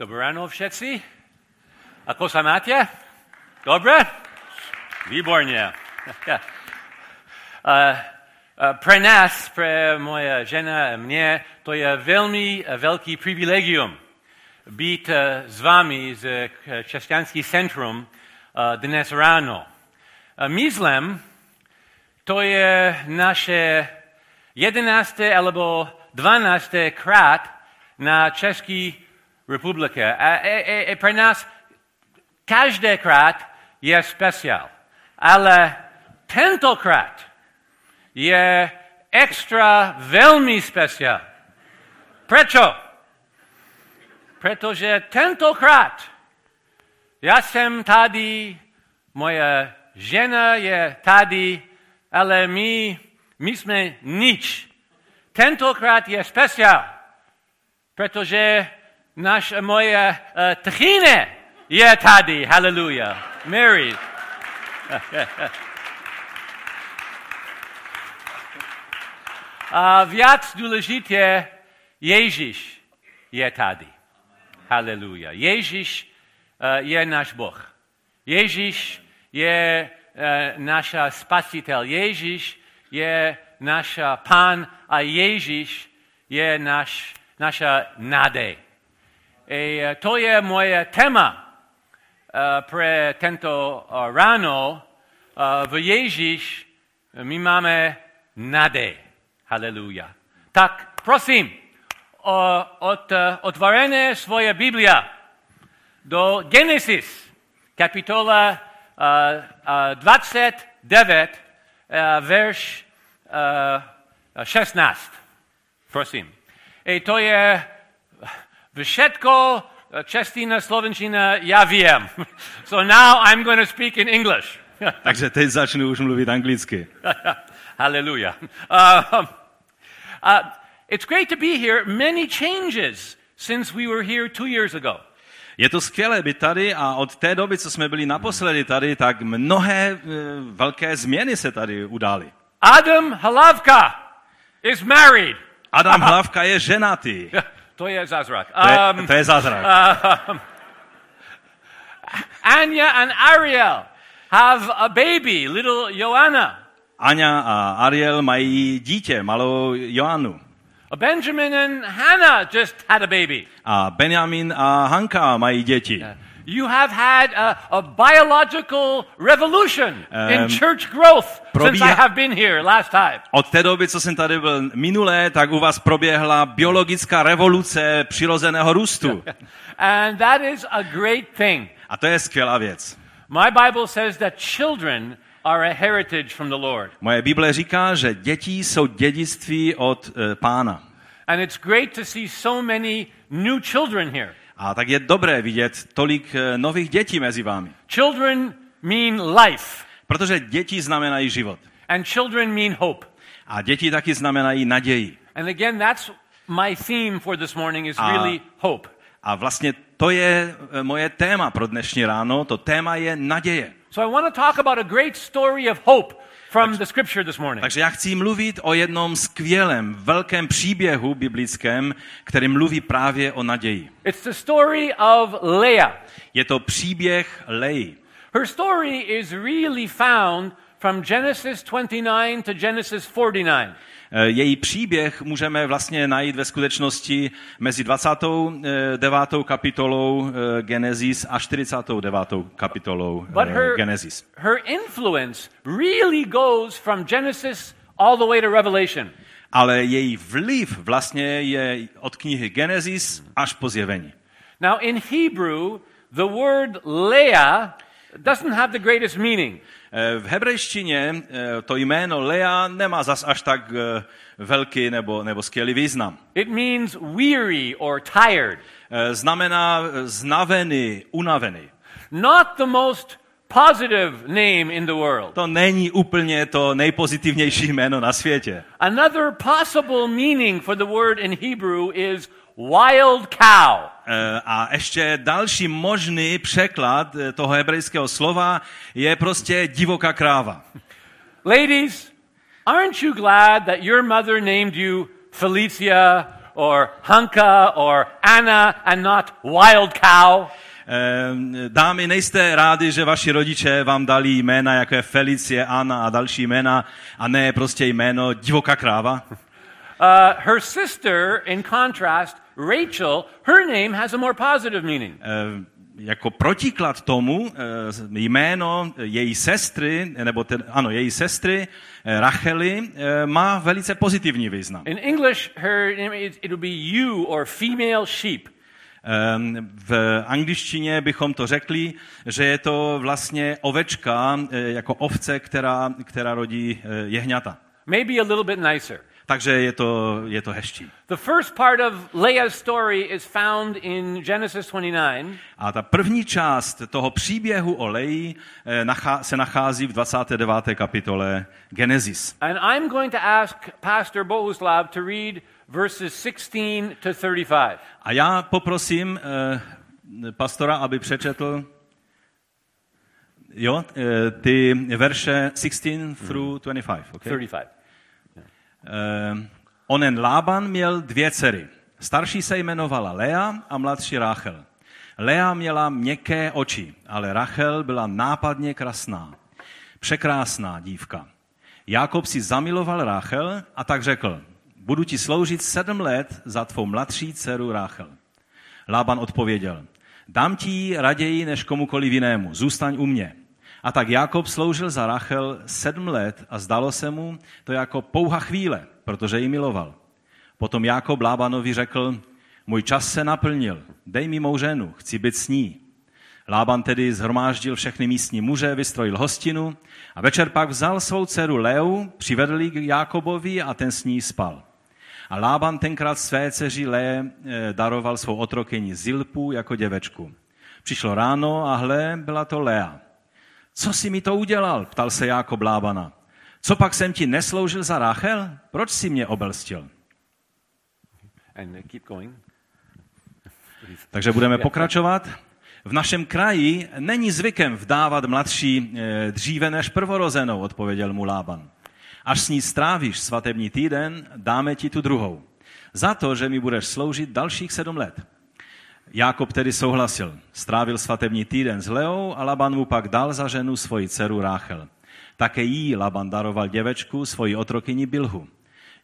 Dobré ráno všetci. Ako sa máte? Dobre? Výborně. Pre nás, pre moje žena a mě, to je velmi velký privilegium být uh, s vámi z Křesťanský centrum uh, dnes ráno. Myslím, to je naše jedenácté alebo dvanácté krát na České republice. A, a, a, a pro nás každékrát je speciál. Ale tentokrát je extra velmi speciál. Prečo? Protože tentokrát já jsem tady, moje žena je tady, ale my, my jsme nič. Tentokrát je speciál, protože naš, moje uh, tchine je tady. Hallelujah. Mary. A viac důležitě, Ježíš je tady. Haleluja. Ježíš uh, je náš Boh. Ježíš je uh, náš spasitel. Ježíš je náš pán a Ježíš je náš, naša nádej. I to je moje téma uh, pre tento uh, ráno. V Ježíš my máme nádej. Haleluja. Tak prosím, od, otvorené svoje Biblia do Genesis, kapitola uh, uh, 29, uh, verš uh, 16. Prosím. I to je všetko čestina, slovenčina, já vím. So now I'm going to speak in English. Takže teď začnu už mluvit anglicky. Hallelujah. Uh, uh, it's great to be here. Many changes since we were here two years ago. Je to skvělé být tady a od té doby, co jsme byli naposledy tady, tak mnohé uh, velké změny se tady udály. Adam Hlavka is married. Adam Hlavka je ženatý. To je zázrak. To je, to je zázrak. Um, Anya and Ariel have a baby, little Joanna. Anya a Ariel mají dítě, malou Joannu. Benjamin and Hannah just had a baby. A Benjamin a Hanka mají děti. You have had a, a biological revolution in church growth since probíhá- I have been here last time. Od té doby, co jsem tady byl minulé, tak u vás proběhla biologická revoluce přirozeného růstu. And that is a great thing. A to je skvělá věc. My Bible says that children are a heritage from the Lord. Moje Bible říká, že děti jsou dědictví od e, pána. And it's great to see so many new children here. A tak je dobré vidět tolik e, nových dětí mezi vámi. Children mean life, Protože děti znamenají život. and children mean hope. A děti taky znamenají naději. And again, that's my theme for this morning is really hope. A vlastně to je e, moje téma pro dnešní ráno. To téma je naděje. So I want to talk about a great story of hope from the scripture this morning. Takže já chci mluvit o jednom skvělém, velkém příběhu biblickém, který mluví právě o naději. It's the story of Leah. Je to příběh Leji. Her story is really found from Genesis 29 to Genesis 49. Eh, Její příběh můžeme vlastně najít ve skutečnosti mezi 29. kapitolou eh, Genesis a 49. kapitolou eh, her, Genesis. her influence really goes from Genesis all the way to Revelation. Ale její vliv vlastně je od knihy Genesis až po zjevení. Now, in Hebrew, the word Leah doesn't have the greatest meaning. Eh, V hebrejštině eh, to jméno Lea nemá zas až tak eh, velký nebo, nebo skvělý význam. It means weary or tired. Znamená znavený, unavený. Not the most positive name in the world. To není úplně to nejpozitivnější jméno na světě. Another possible meaning for the word in Hebrew is wild cow. A ještě další možný překlad toho hebrejského slova je prostě divoká kráva. Ladies, aren't you glad that your mother named you Felicia or Hanka or Anna and not Wild Cow. Ehm, Dámy, nejste rádi, že vaši rodiče vám dali jména, jako je Felicie, Anna a další jména, a ne prostě jméno divoká kráva? Uh, her sister, in contrast, Rachel, her name has a more positive meaning. Ehm, Jako protiklad tomu eh, jméno její sestry, nebo ten, ano, její sestry, eh, Rachely, eh, má velice pozitivní význam. In English, her name it will be you or female sheep. Ehm, V angličtině bychom to řekli, že je to vlastně ovečka, eh, jako ovce, která, která rodí eh, jehňata. Maybe a little bit nicer. Takže je to, je to hezčí. The first part of Leah's story is found in Genesis 29. A ta první část toho příběhu o Leji eh, se nachází v 29. kapitole Genesis. And I'm going to ask Pastor Bohuslav to read verses 16 to 35. A já poprosím eh, pastora, aby přečetl jo, eh, ty verše 16 through 25. Okay? 35. Eh, onen Lában měl dvě dcery. Starší se jmenovala Lea a mladší Rachel. Lea měla měkké oči, ale Rachel byla nápadně krásná. Překrásná dívka. Jakob si zamiloval Rachel a tak řekl, budu ti sloužit sedm let za tvou mladší dceru Rachel. Lában odpověděl, dám ti ji raději než komukoliv jinému, zůstaň u mě. A tak Jakob sloužil za Rachel sedm let a zdalo se mu to jako pouha chvíle, protože ji miloval. Potom Jakob Lábanovi řekl, můj čas se naplnil, dej mi mou ženu, chci být s ní. Lában tedy zhromáždil všechny místní muže, vystrojil hostinu a večer pak vzal svou dceru Leu, přivedl ji k Jákobovi a ten s ní spal. A Lában tenkrát své dceři Lé eh, daroval svou otrokyni Zilpu jako děvečku. Přišlo ráno a hle, byla to Lea. Co jsi mi to udělal? ptal se Jákob Lábana. Co pak jsem ti nesloužil za Rachel? Proč jsi mě obelstil? And uh, keep going. Takže budeme pokračovat. V našem kraji není zvykem vdávat mladší eh, dříve než prvorozenou, odpověděl mu Lában. Až s ní strávíš svatební týden, dáme ti tu druhou. Za to, že mi budeš sloužit dalších sedm let. Jákob tedy souhlasil. Strávil svatební týden s Leou a Laban mu pak dal za ženu svoji dceru Ráchel. Také jí Laban daroval děvečku, svoji otrokyni Bilhu.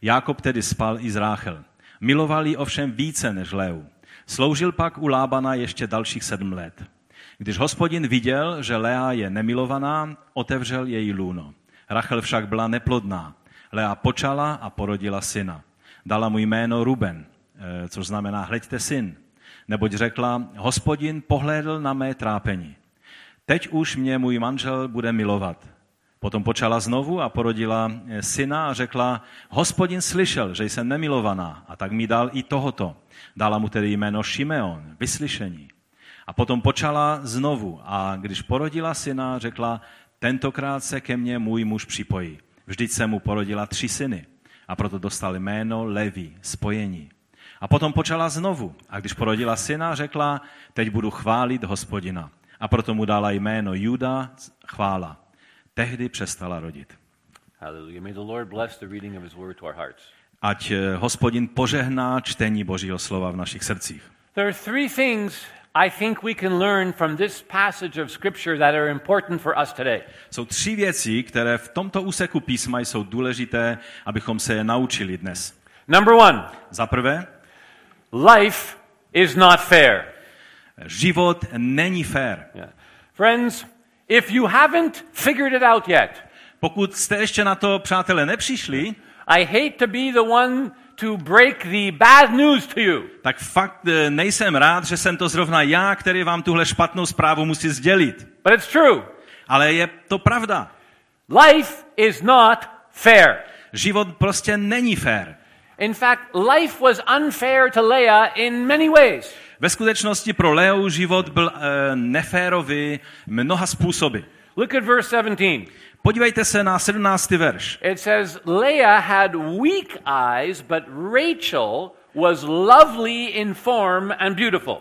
Jákob tedy spal i s Ráchel. Miloval ji ovšem více než Leu. Sloužil pak u Lábana ještě dalších sedm let. Když hospodin viděl, že Lea je nemilovaná, otevřel její lůno. Rachel však byla neplodná. Lea počala a porodila syna. Dala mu jméno Ruben, eh, což znamená hleďte syn. Neboť řekla, hospodin pohlédl na mé trápení. Teď už mě můj manžel bude milovat. Potom počala znovu a porodila eh, syna a řekla, hospodin slyšel, že jsem nemilovaná a tak mi dal i tohoto. Dala mu tedy jméno Šimeon, vyslyšení. A potom počala znovu a když porodila syna, řekla, tentokrát se ke mně můj muž připojí. Vždyť se mu porodila tři syny a proto dostal jméno Levi, spojení. A potom počala znovu a když porodila syna, řekla, teď budu chválit hospodina. A proto mu dala jméno Juda, chvála. Tehdy přestala rodit. Hallelujah. May the Lord bless the reading of his word to our hearts. Ať eh, hospodin požehná čtení Božího slova v našich srdcích. There are three things I think we can learn from this passage of Scripture that are important for us today. Jsou tři věci, které v tomto úseku písma jsou důležité, abychom se je naučili dnes. Number one, Za prvé, life is not fair. život není fér. Yeah. Friends, if you haven't figured it out yet, Pokud jste ještě na to, přátelé, nepřišli, I hate to be the one to break the bad news to you. tak fakt eh, nejsem rád, že jsem to zrovna já, který vám tuhle špatnou zprávu musí sdělit. But it's true. Ale je to pravda. Life is not fair. Život prostě není fér. In fact, life was unfair to Leah in many ways. Ve skutečnosti pro Leu život byl e, neférový mnoha způsoby. Look at verse 17. Podívejte se na 17. verš. It says, Leah had weak eyes, but Rachel was lovely in form and beautiful.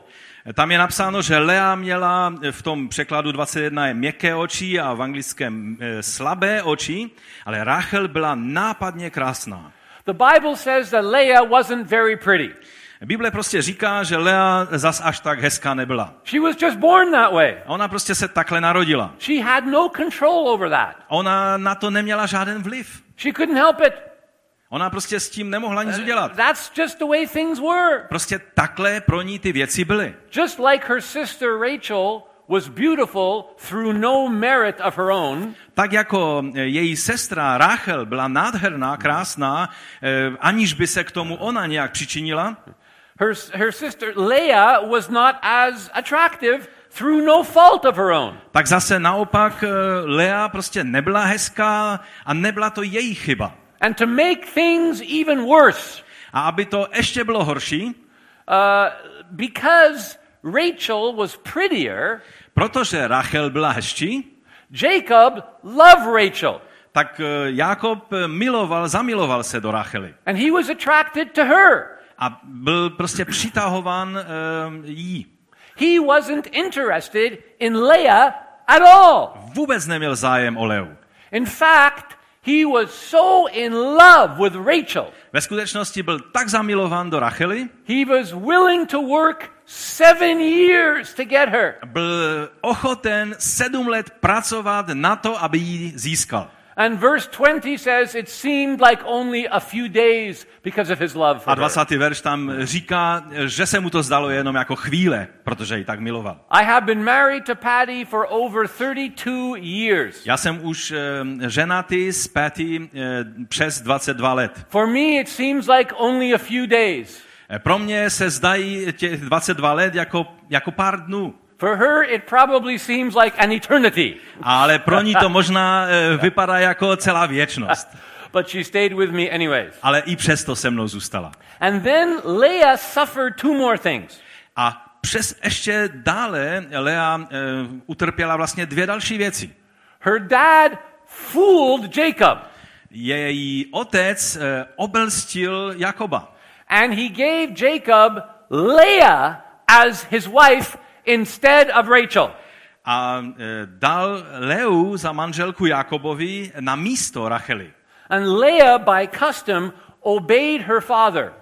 Tam je napsáno, že Lea měla v tom překladu 21 je měkké oči a v anglickém e, slabé oči, ale Rachel byla nápadně krásná. The Bible says that Leah wasn't very pretty. Bible prostě říká, že Lea zas až tak hezká nebyla. She was just born that way. Ona prostě se takhle narodila. She had no control over that. Ona na to neměla žádný vliv. She couldn't help it. Ona prostě s tím nemohla nic udělat. That's just the way things were. Prostě takhle pro ní ty věci byly. Just like her sister Rachel was beautiful through no merit of her own, Tak jako eh, její sestra Rachel byla nádherná, krásná, eh, aniž by se k tomu ona nějak přičinila, her, her sister Leah was not as attractive through no fault of her own. tak zase naopak eh, Lea prostě nebyla hezká a nebyla to její chyba. And to make things even worse, A aby to ještě bylo horší, uh, because Rachel was prettier, protože Rachel byla hezčí, Jacob loved Rachel. tak eh, Jakob miloval, zamiloval se do Rachely. And he was attracted to her. A byl prostě přitahovan uh, jí. He wasn't interested in Leah at all. Vůbec neměl zájem o Leu. In fact, he was so in love with Rachel. Ve skutečnosti byl tak zamilovan do Rachely, He was willing to work seven years to get her. byl ochoten sedm let pracovat na to, aby ji získal. And verse 20 says it seemed like only a few days because of his love A for her. 20. verš tam říká, že se mu to zdalo jenom jako chvíle, protože ji tak miloval. I have been married to Patty for over 32 years. Já jsem už eh, ženatý s Patty eh, přes 22 let. For me, it seems like only a few days. Eh, Pro mě se zdají těch 22 let jako, jako pár dnů. For her, it probably seems like an eternity. Ale pro ní to možná eh, vypadá jako celá věčnost. But she stayed with me anyways. Ale i přesto se mnou zůstala. And then Leah suffered two more things. A přes ještě dále Lea uh, utrpěla vlastně dvě další věci. Her dad fooled Jacob, Její otec uh, obelstil Jakoba. and he gave Jacob Leah as his wife instead of Rachel. A uh, dal Leu za manželku Jakobovi na místo Rachely. And Leah, by custom, obeyed her father.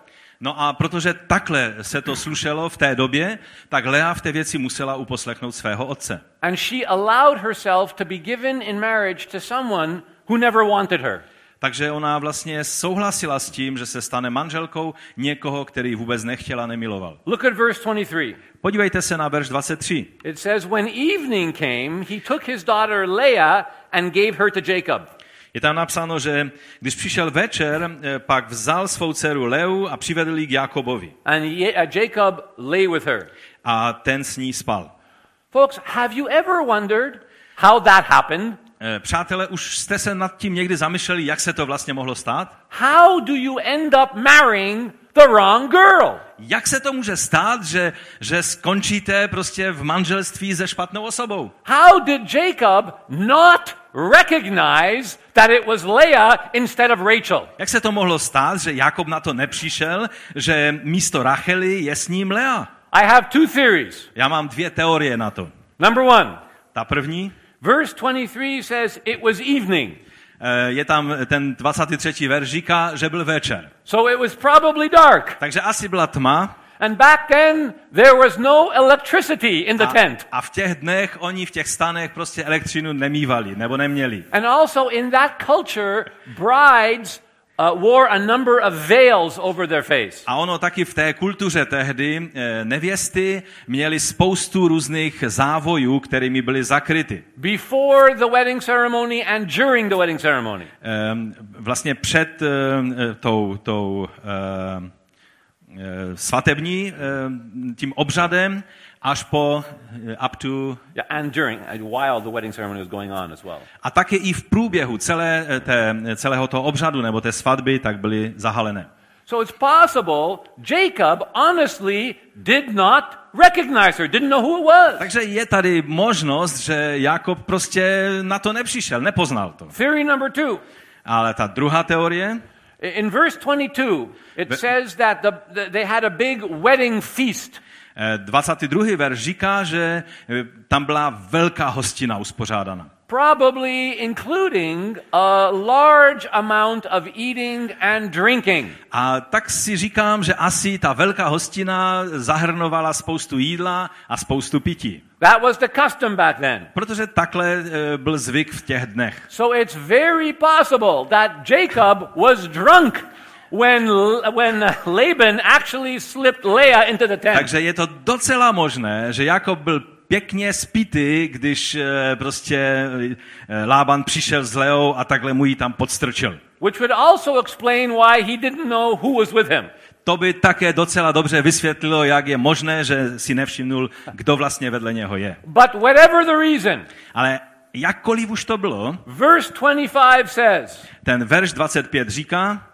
No a protože takhle se to slušelo v té době, tak Lea v té věci musela uposlechnout svého otce. And she allowed herself to be given in marriage to someone who never wanted her. Takže ona vlastně souhlasila s tím, že se stane manželkou někoho, který vůbec nechtěl a nemiloval. Look at verse 23. Podívejte se na verš 23. It says, When evening came, he took his daughter Leah and gave her to Jacob. Je tam napsáno, že když přišel večer, eh, pak vzal svou dceru Leu a přivedl ji k Jakobovi. And uh, Jacob lay with her. A ten s ní spal. Folks, have you ever wondered how that happened? Eh, Přátelé, už jste se nad tím někdy zamýšleli, jak se to vlastně mohlo stát? How do you end up marrying the wrong girl? Jak se to může stát, že, že skončíte prostě v manželství se špatnou osobou? How did Jacob not recognize that it was Leah instead of Rachel? Jak se to mohlo stát, že Jakob na to nepřišel, že místo Rachely je s ním Lea? I have two theories. Já mám dvě teorie na to. Number one, Ta první, verse 23 says it was evening. eh, je tam ten 23. verš říká, že byl večer. So it was probably dark. Takže asi byla tma And back then, there was no electricity in the a, tent. a v těch dnech oni v těch stanech prostě elektřinu nemývali nebo neměli. And also in that culture, brides wore a number of veils over their face. A ono taky v té kultuře tehdy eh, nevěsty měly spoustu různých závojů, kterými byly zakryty. Before the wedding ceremony and during the wedding ceremony. Ehm, Vlastně před eh, tou, tou eh, eh, svatební eh, tím obřadem až po eh, up to Yeah, and during, and while the wedding ceremony was going on as well. a taky i v průběhu celé eh, té, celého toho obřadu nebo té svatby tak byly zahalené. So it's possible Jacob honestly did not recognize her, didn't know who it was. Takže je tady možnost, že Jakob prostě na to nepřišel, nepoznal to. Theory number two. Ale ta druhá teorie, In verse 22, it says that the, the, they had a big wedding feast. eh, 22. verš říká, že eh, tam byla velká hostina uspořádána. Probably including a large amount of eating and drinking. A tak si říkám, že asi ta velká hostina zahrnovala spoustu jídla a spoustu pití. That was the custom back then. Protože takhle eh, byl zvyk v těch dnech. So it's very possible that Jacob was drunk when, when Laban actually slipped Leah into the tent. Takže je to docela možné, že Jakob byl pěkně spity, když eh, prostě eh, Lában přišel s Leou a takhle mu ji tam podstrčil. Which would also explain why he didn't know who was with him. To by také docela dobře vysvětlilo, jak je možné, že si nevšimnul, kdo vlastně vedle něho je. But whatever the reason, Ale jakkoliv už to bylo, verse 25 says, ten verš 25 říká,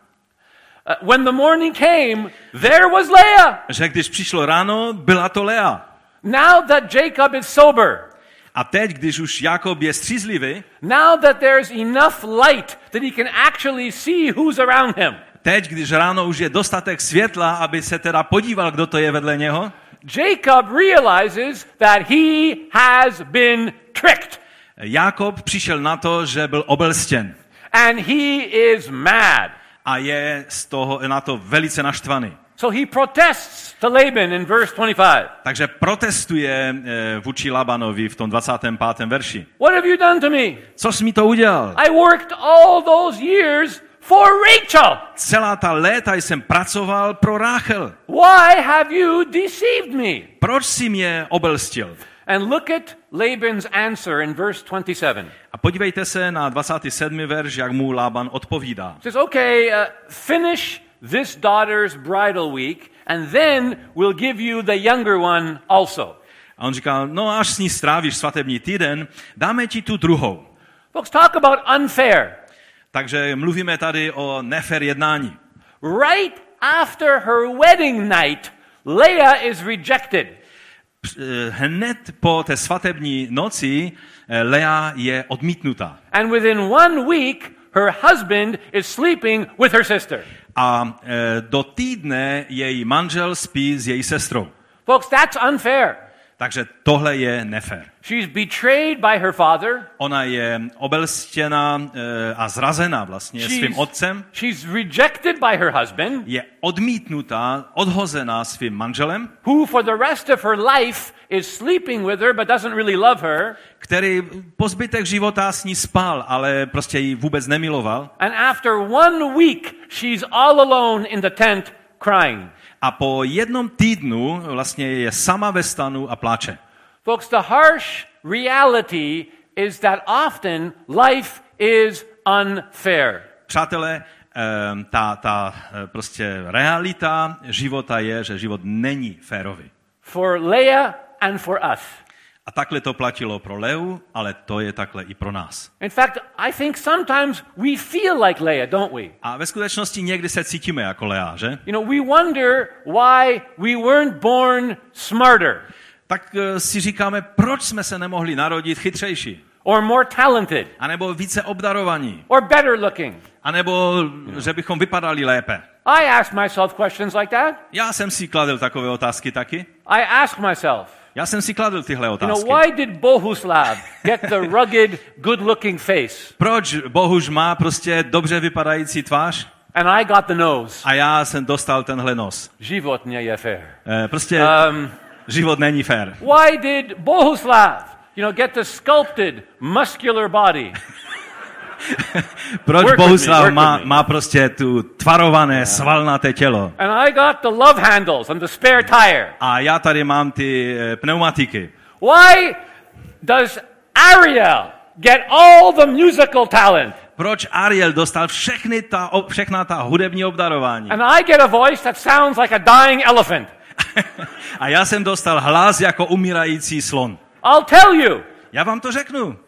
uh, when the morning came, there was Leah. že když přišlo ráno, byla to Lea. Now that Jacob is sober, A teď, když už Jakob je střízlivý, now that there's enough light that he can actually see who's around him, teď, když ráno už je dostatek světla, aby se teda podíval, kdo to je vedle něho, Jacob realizes that he has been tricked Jakob přišel na to, že byl obelstěn and he is mad. a je z toho, na to velice naštvaný. So he protests to Laban in verse 25. Takže protestuje eh, vůči Labanovi v tom 25. verši. What have you done to me? Co jsi mi to udělal? I worked all those years for Rachel. Celá ta léta jsem pracoval pro Ráchel. Why have you deceived me? Proč jsi mě obelstil? And look at Laban's answer in verse 27. A podívejte se na 27. verš, jak mu Lában odpovídá. Says, okay, uh, finish this daughter's bridal week, and then we'll give you the younger one also. A on říkal, no až s ní strávíš svatební týden, dáme ti tu druhou. Folks, talk about unfair. Takže mluvíme tady o nefer jednání. Right after her wedding night, Leah is rejected. Eh, Hned po té svatební noci eh, Lea je odmítnutá. And within one week, her husband is sleeping with her sister. A eh, do týdne její manžel spí s její sestrou. Folks, that's unfair. Takže tohle je nefér. She's betrayed by her father. Ona je obelstěna eh, a zrazena vlastně svým otcem, she's rejected by her husband, je odmítnutá, odhozená svým manželem, who for the rest of her life is sleeping with her but doesn't really love her. který po zbytek života s ní spal, ale prostě ji vůbec nemiloval. And after one week, she's all alone in the tent crying. A po jednom týdnu vlastně je sama ve stanu a pláče. Folks, the harsh reality is that often life is unfair. Přátelé, ehm, ta, ta eh, prostě realita života je, že život není férový. For Leah and for us. A takhle to platilo pro Leu, ale to je takhle i pro nás. In fact, I think sometimes we feel like Leah, don't we? A ve skutečnosti někdy se cítíme jako Lea, že? You know, we wonder why we weren't born smarter Tak eh, si říkáme, proč jsme se nemohli narodit chytřejší? or more talented A nebo více obdarovaní? or better looking. A nebo, že bychom vypadali lépe? I ask myself questions like that. Já jsem si kladl takové otázky taky. I ask myself, Já jsem si kladl tyhle you know, otázky. why did Bohuslav get the rugged, good-looking face Proč Bohuž má prostě dobře vypadající tvář and I got the nose? a já jsem dostal tenhle nos? Život nie je fair. Eh, Prostě Um, život není fér. why did Bohuslav, you know, get the sculpted, muscular body? Proč Work me, Bohuslav work má, me. má prostě tu tvarované, svalnaté tělo? And I got the love handles and the spare tire. A já tady mám ty eh, pneumatiky. Why does Ariel get all the musical talent Proč Ariel dostal všechny ta, všechna ta hudební obdarování? and I get a voice that sounds like a dying elephant? A já jsem dostal hlas jako umírající slon. I'll tell you. Já vám to řeknu.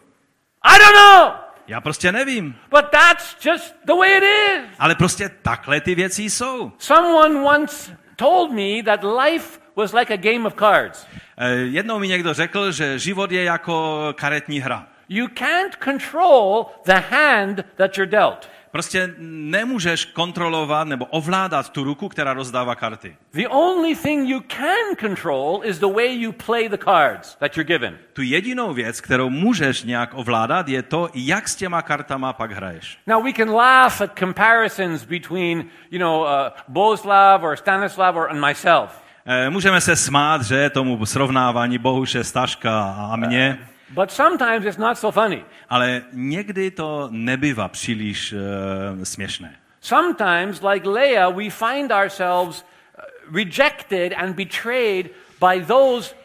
I don't know. Já prostě nevím. But that's just the way it is. Ale prostě takhle ty věci jsou. Someone once told me that life was like a game of cards. Eh, Jednou mi někdo řekl, že život je jako karetní hra. You can't control the hand that you're dealt. Prostě nemůžeš kontrolovat nebo ovládat tu ruku, která rozdává karty. The only thing you can control is the way you play the cards that you're given. Tu jedinou věc, kterou můžeš nějak ovládat, je to, jak s těma kartama pak hraješ. Now we can laugh at comparisons between, you know, uh, Boslav or Stanislav or and myself. Eh, Můžeme se smát, že tomu srovnávání Bohuše, Staška a mě, But sometimes it's not so funny. ale někdy to nebývá příliš uh, směšné. Sometimes, like Leah, we find ourselves uh, rejected and betrayed by those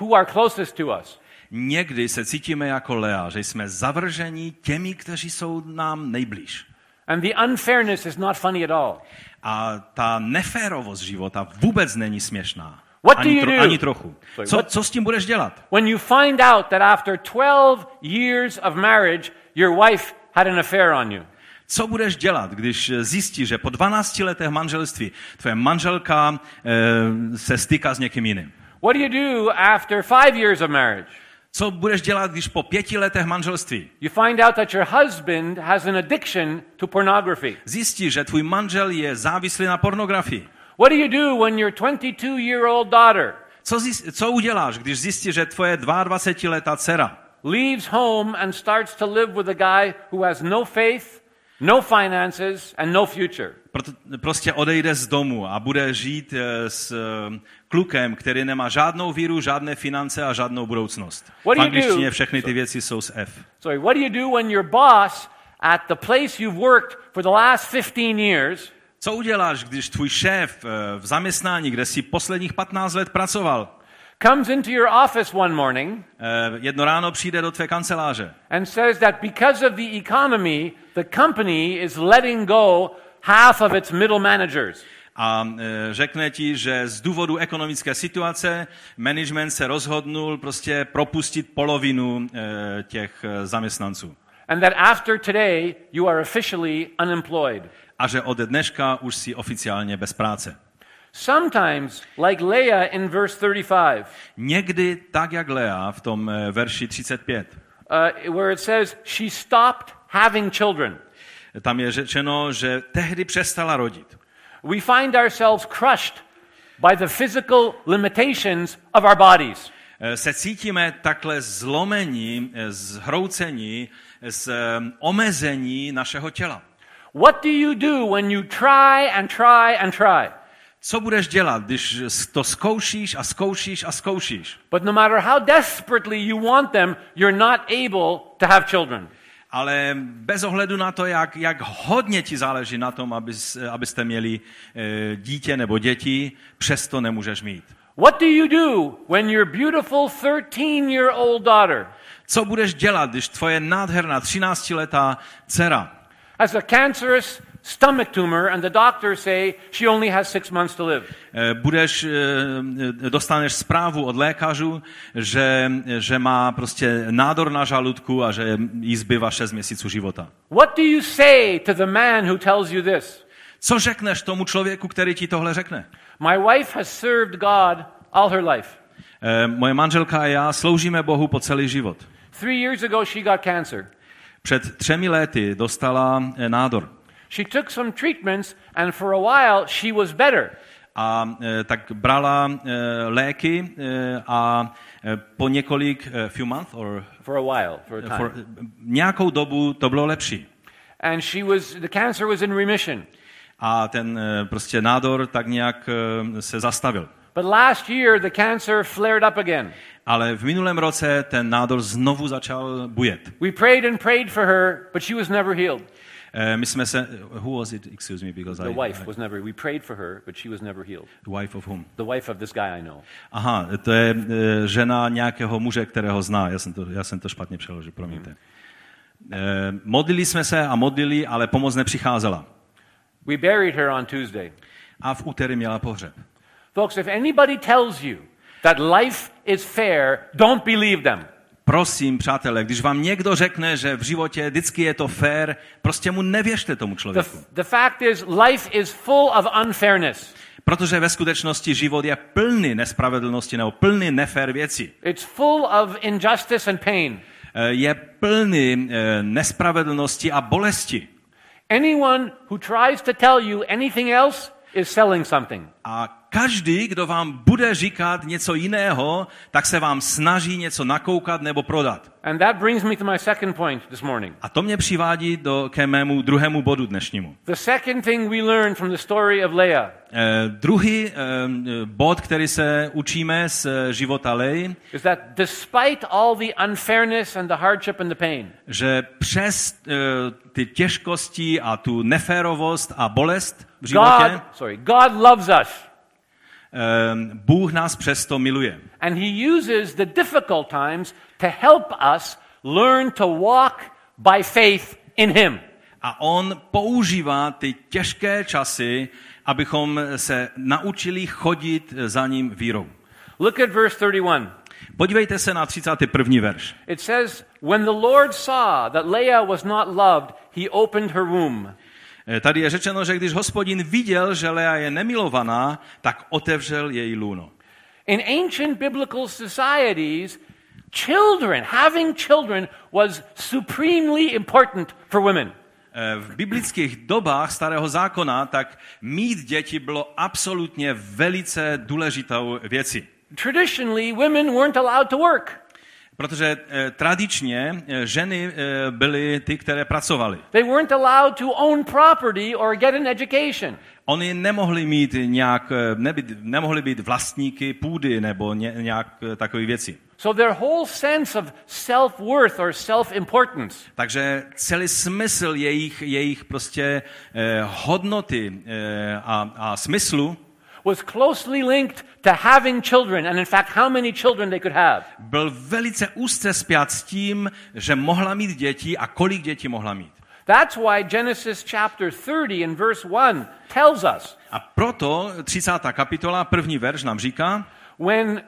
who are closest to us. Někdy se cítíme jako Lea, že jsme zavrženi těmi, kteří jsou nám nejblíž. And the unfairness is not funny at all. A ta neférovost života vůbec není směšná. What do ani, you do? ani trochu. Co, co s tím budeš dělat? When you find out that after 12 years of marriage, your wife had an affair on you. Co budeš dělat, když zjistíš, že po 12 letech manželství tvoje manželka e, se stýká s někým jiným? What do you do after five years of marriage? Co budeš dělat, když po pěti letech manželství You find out that your husband has an addiction to pornography. zjistíš, že tvůj manžel je závislý na pornografii? What do you do when your 22 year old daughter Co, zjist, co uděláš, když zjistíš, že tvoje 22-letá dcera leaves home and starts to live with a guy who has no faith, no finances, and no future? prostě odejde z domu a bude žít eh, s eh, klukem, který nemá žádnou víru, žádné finance a žádnou budoucnost. V angličtině všechny ty věci jsou z F. Sorry, what do you do when your boss at the place you've worked for the last 15 years Co uděláš, když tvůj šéf eh, v zaměstnání, kde si posledních 15 let pracoval, comes into your office one morning eh, jedno ráno přijde do tvé kanceláře and says that because of the economy, the company is letting go half of its middle managers? a eh, řekne ti, že z důvodu ekonomické situace management se rozhodnul prostě propustit polovinu těch zaměstnanců. And that after today, you are officially unemployed. A že od dneška už si oficiálně bez práce. Sometimes, like Leah in verse 35, Někdy tak, jak Lea v tom eh, verši 35. uh, where it says she stopped having children. Tam je řečeno, že tehdy přestala rodit. We find ourselves crushed by the physical limitations of our bodies. Eh, Se cítíme takhle zlomení, eh, zhroucení, z omezení našeho těla. What do you do when you try and try and try? Co budeš dělat, když to zkoušíš a zkoušíš a zkoušíš? But no matter how desperately you want them, you're not able to have children. Ale bez ohledu na to, jak, jak hodně ti záleží na tom, abys, abyste měli e, dítě nebo děti, přesto nemůžeš mít. What do you do when your beautiful 13 year old daughter Co budeš dělat, když tvoje nádherná 13-letá dcera has a cancerous stomach tumor and the doctors say she only has six months to live? e, budeš, e, dostaneš zprávu od lékařů, že, že má prostě nádor na žaludku a že jí zbývá 6 měsíců života. What do you say to the man who tells you this? Co řekneš tomu člověku, který ti tohle řekne? My wife has served God all her life. Moje manželka a já sloužíme Bohu po celý život. Three years ago, she got cancer. Před třemi lety dostala eh, nádor. She took some treatments, and for a while, she was better. A e, tak brala e, léky e, a e, po několik, e, few months, or For a while, for a time. for, nějakou dobu to bylo lepší. and she was, the cancer was in remission. A ten e, prostě nádor tak nějak e, se zastavil. But last year, the cancer flared up again. Ale v minulém roce ten nádor znovu začal bujet. We prayed and prayed for her, but she was never healed. E, my jsme se, who was it, excuse me, because The I, wife was never, we prayed for her, but she was never healed. the wife of whom? The wife of this guy I know. Aha, to je e, žena nějakého muže, kterého zná. Já jsem to, já jsem to špatně přeložil, promiňte. E, modlili jsme se a modlili, ale pomoc nepřicházela. We buried her on Tuesday. A v úterý měla pohřeb. Folks, if anybody tells you that life is fair, don't believe them. Prosím, přátelé, když vám někdo řekne, že v životě vždycky je to fair, prostě mu nevěřte tomu The, člověku. the fact is, life is full of unfairness. Protože ve skutečnosti život je plný nespravedlnosti nebo plný nefér věcí. It's full of injustice and pain. eh, je plný eh, nespravedlnosti a bolesti. Anyone who tries to tell you anything else is selling something. A každý, kdo vám bude říkat něco jiného, tak se vám snaží něco nakoukat nebo prodat. And that brings me to my second point this morning. A to mě přivádí do, ke mému druhému bodu dnešnímu. The second thing we learn from the story of Leah Eh, druhý eh, bod, který se učíme z eh, života Lej, is that despite all the unfairness and the hardship and the pain, že přes eh, ty těžkosti a tu neférovost a bolest v životě, God, sorry, God loves us. Eh, Bůh nás přesto miluje. And he uses the difficult times to help us learn to walk by faith in him. A on používá ty těžké časy, abychom se naučili chodit za ním vírou. Look at verse 31. Podívejte se na 31. verš. It says, When the Lord saw that Leah was not loved, he opened her womb. Eh, Tady je řečeno, že když hospodin viděl, že Lea je nemilovaná, tak otevřel její lůno. In ancient biblical societies, children, having children, was supremely important for women. Eh, V biblických dobách starého zákona tak mít děti bylo absolutně velice důležitou věcí. Traditionally, women weren't allowed to work. Protože eh, tradičně eh, ženy eh, byly ty, které pracovaly. They weren't allowed to own property or get an education. Oni nemohli mít nějak, eh, nebyt, nemohli být vlastníky půdy nebo ně, nějak eh, takové věci. So their whole sense of self-worth or self-importance Takže celý smysl jejich, jejich prostě eh, hodnoty eh, a, a smyslu was closely linked to having children, and in fact, how many children they could have. byl velice úzce spjat s tím, že mohla mít děti a kolik dětí mohla mít. That's why Genesis chapter 30 and verse 1 tells us A proto 30. kapitola, první verš nám říká, when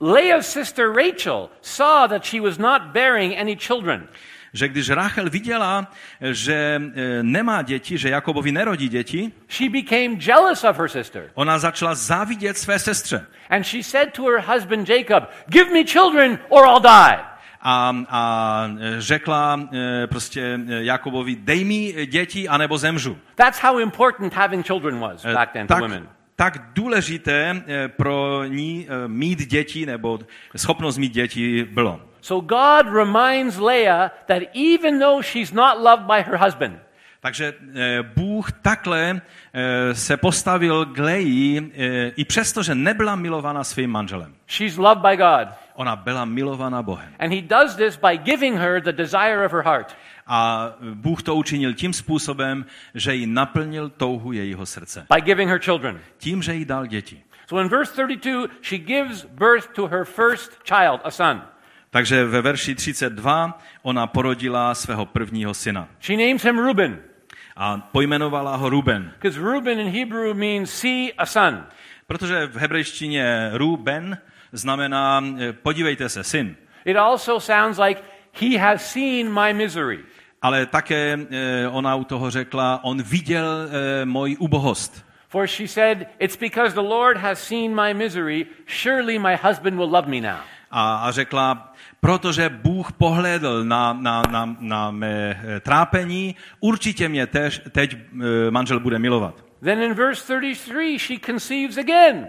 Leah's sister Rachel saw that she was not bearing any children, že když Rachel viděla, že eh, nemá děti, že Jakobovi nerodí děti, she became jealous of her sister. ona začala závidět své sestře. And she said to her husband Jacob, Give me children or I'll die. A, a řekla eh, prostě Jakobovi, dej mi děti, anebo zemřu. That's how important having children was back then to tak, women. tak důležité pro ní mít děti, nebo schopnost mít děti bylo. So God reminds Leah that even though she's not loved by her husband, Takže eh, Bůh takhle eh, se postavil k Leji, eh, i přesto, že nebyla milovaná svým manželem. she's loved by God. Ona byla milovaná Bohem. And he does this by giving her the desire of her heart. A Bůh to učinil tím způsobem, že jí naplnil touhu jejího srdce. by giving her children. Tím, že jí dal děti. So in verse 32, she gives birth to her first child, a son. Takže ve verši 32 ona porodila svého prvního syna. She names him Reuben, A pojmenovala ho Ruben. because Reuben in Hebrew means see a son. Protože v hebrejštině Ruben znamená eh, podívejte se, syn. It also sounds like he has seen my misery. Ale také eh, ona u toho řekla, on viděl eh, moji ubohost. For she said, It's because the Lord has seen my misery, surely my husband will love me now. A, a řekla, protože Bůh pohlédl na, na, na, na mé eh, trápení, určitě mě tež, teď eh, manžel bude milovat. Then in verse 33, she conceives again.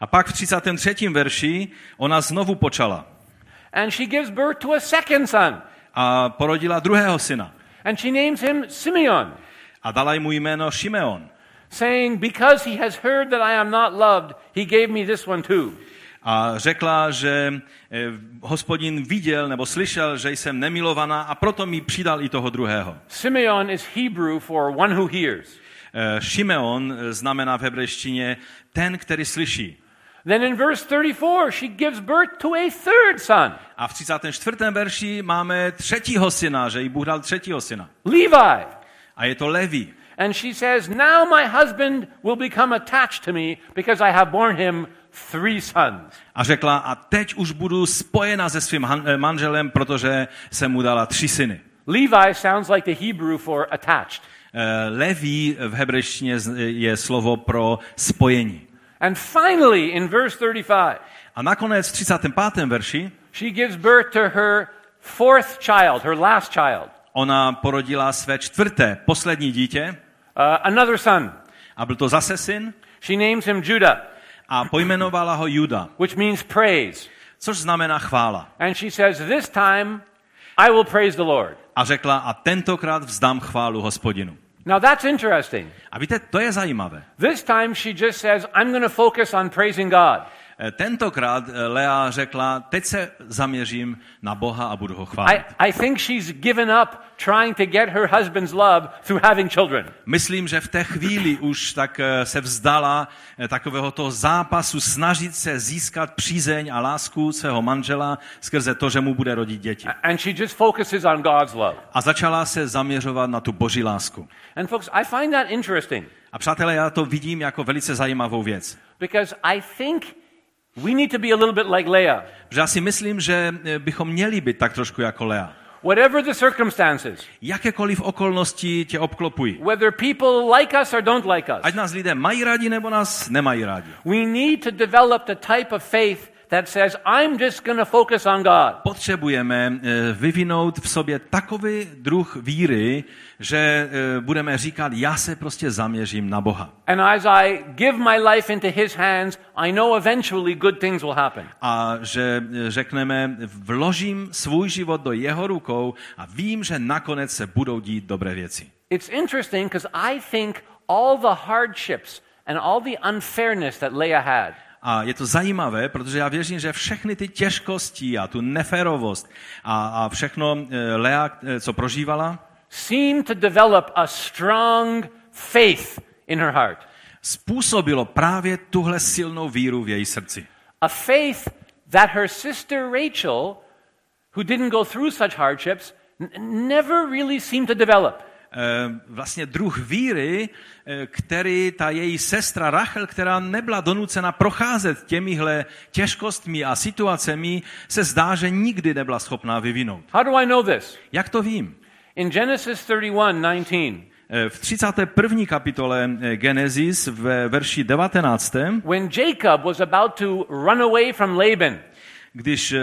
A pak v 33. verši ona znovu počala And she gives birth to a second son. a porodila druhého syna. And she names him Simeon, A dala mu jméno Šimeon. saying, Because he has heard that I am not loved, he gave me this one too. A řekla, že eh, hospodin viděl nebo slyšel, že jsem nemilovaná a proto mi přidal i toho druhého. Simeon is Hebrew for one who hears. Eh, Šimeon eh, znamená v hebrejštině ten, který slyší. Then in verse 34, she gives birth to a third son, A v 34. verši máme třetího syna, že jí Bůh dal třetího syna. Levi. A je to Levi. And she says, Now my husband will become attached to me because I have borne him three sons. A řekla, a teď už budu spojena se svým eh, manželem, protože jsem mu dala tři syny. Levi sounds like the Hebrew for attached. Eh, Leví v hebrejštině je slovo pro spojení. And finally, in verse 35, A nakonec v 35. verši she gives birth to her fourth child, her last child, Ona porodila své čtvrté, poslední dítě uh, another son. a byl to zase syn She names him Judah, a pojmenovala ho Juda, which means praise. což znamená chvála. And she says, This time I will praise the Lord. A řekla, a tentokrát vzdám chválu hospodinu. Now that's interesting. A víte, to je zajímavé. This time she just says, I'm going to focus on praising God. Eh, Tentokrát eh, Lea řekla, teď se zaměřím na Boha a budu ho chválit. I think she's given up trying to get her husband's love through having children. Myslím, že v té chvíli už tak eh, se vzdala takového toho zápasu snažit se získat přízeň a lásku svého manžela skrze to, že mu bude rodit děti. And she just focuses on God's love. A začala se zaměřovat na tu boží lásku. And folks, I find that interesting A přátelé, já to vidím jako velice zajímavou věc. because I think we need to be a little bit like Leah. Protože já si myslím, že bychom měli být tak trošku jako Lea. Whatever the circumstances, Jakékoliv okolnosti tě obklopují. whether people like us or don't like us, Ať nás lidé mají rádi nebo nás nemají rádi. we need to develop the type of faith that says, I'm just going to focus on God. Potřebujeme eh, vyvinout v sobě takový druh víry, že eh, budeme říkat, já se prostě zaměřím na Boha. And as I give my life into His hands, I know eventually good things will happen. A že eh, řekneme, vložím svůj život do jeho rukou a vím, že nakonec se budou dít dobré věci. It's interesting because I think all the hardships and all the unfairness that Leah had A je to zajímavé, protože já věřím, že všechny ty těžkosti a tu neférovost a, a všechno eh, Lea, eh, co prožívala, seemed to develop a strong faith in her heart. způsobilo právě tuhle silnou víru v její srdci. A faith that her sister Rachel, who didn't go through such hardships, never really seemed to develop. Eh, vlastně druh víry, eh, který ta její sestra Rachel, která nebyla donucena procházet těmihle těžkostmi a situacemi, se zdá, že nikdy nebyla schopná vyvinout. How do I know this? Jak to vím? In Genesis 31 19, Eh, V 31. kapitole Genesis v verši 19. when Jacob was about to run away from Laban když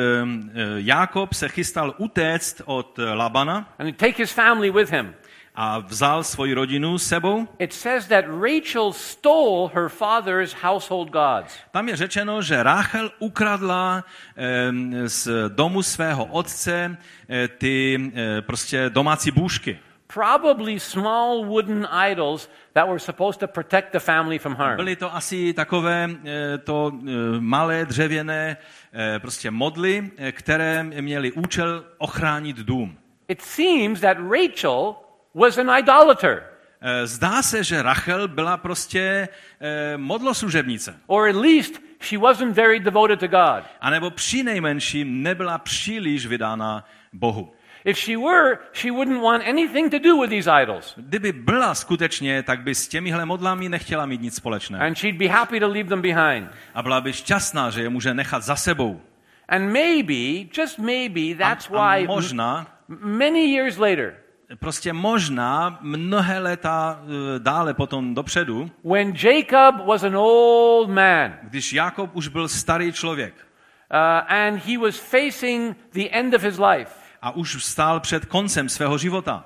Jákob se chystal utéct od Labana and take his family with him, a vzal svoji rodinu s sebou, it says that Rachel stole her father's household gods. tam je řečeno, že Ráchel ukradla eh, z domu svého otce eh, ty eh, prostě domácí bůžky. Probably small wooden idols that were supposed to protect the family from harm. Byly to asi takové eh, to eh, malé dřevěné eh, prostě modly, které měly účel ochránit dům. It seems that Rachel was an idolater, Eh, Zdá se, že Rachel byla prostě eh, modloslužebnice. or at least she wasn't very devoted to God. A nebo při nejmenším nebyla příliš vydána Bohu. If she were, she wouldn't want anything to do with these idols. Kdyby byla skutečně, tak by s těmihle modlami nechtěla mít nic společného. And she'd be happy to leave them behind. A byla by šťastná, že je může nechat za sebou. And maybe, just maybe, that's a, a why možná, many years later, prostě možná mnohé léta eh, dále potom dopředu, when Jacob was an old man když Jakob už byl starý člověk uh, and he was facing the end of his life, a už stál před koncem svého života,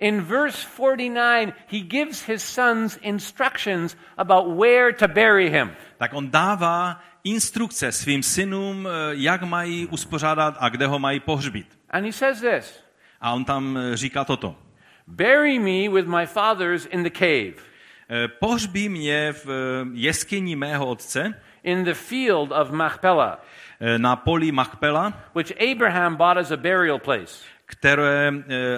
in verse 49, he gives his sons instructions about where to bury him. tak on dává instrukce svým synům, eh, jak mají uspořádat a kde ho mají pohřbít. And he says this A on tam eh, říká toto. Bury me with my fathers in the cave, Eh, Pohřbí mě v eh, jeskyni mého otce. In the field of Machpelah, na poli Machpela, which Abraham bought as a burial place. které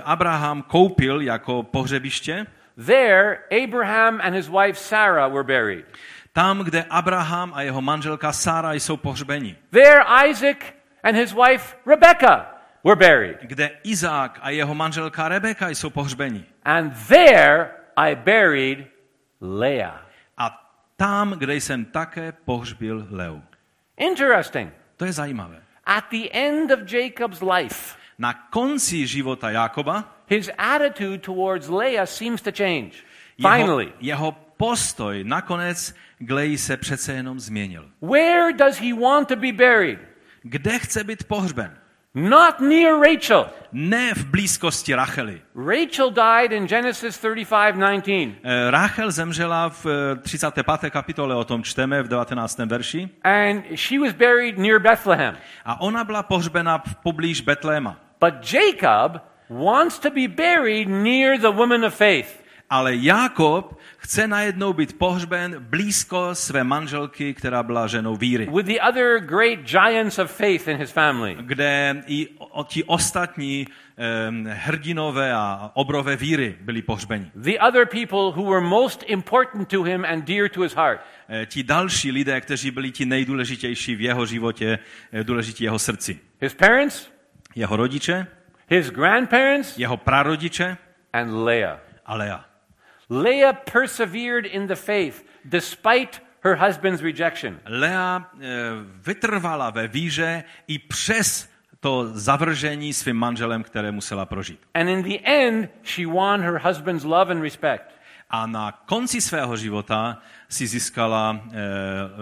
Abraham koupil jako pohřebiště, There, Abraham and his wife Sarah were buried. tam, kde Abraham a jeho manželka Sára jsou pohřbeni, There, Isaac and his wife Rebekah were buried. kde Izák a jeho manželka Rebeka jsou pohřbeni. And there, I buried Leah. A tam, kde jsem také pohřbil Leu. Interesting. To je zajímavé. At the end of Jacob's life, Na konci života Jákoba his attitude towards Leah seems to change. jeho, Finally. jeho postoj nakonec k Leji se přece jenom změnil. Where does he want to be buried? Kde chce být pohřben? Not near Rachel. Ne v blízkosti Rachely. Rachel died in Genesis 35:19. Eh, Rachel zemřela v eh, 35. kapitole, o tom čteme v 19. verši. And she was buried near Bethlehem. A ona byla pohřbena v poblíž Betléma. But Jacob wants to be buried near the woman of faith. Ale Jákob chce najednou být pohřben blízko své manželky, která byla ženou víry. with the other great giants of faith in his family. Kde i ti ostatní um, hrdinové a obrové víry byli pohřbeni. The other people who were most important to him and dear to his heart. Eh, Ti další lidé, kteří byli ti nejdůležitější v jeho životě, eh, důležití jeho srdci. His parents, Jeho rodiče, his grandparents, jeho prarodiče and Leah. a Lea. Leah persevered in the faith despite her husband's rejection. Lea eh, vytrvala ve víře i přes to zavržení svým manželem, které musela prožít. And in the end, she won her husband's love and respect. A na konci svého života si získala eh,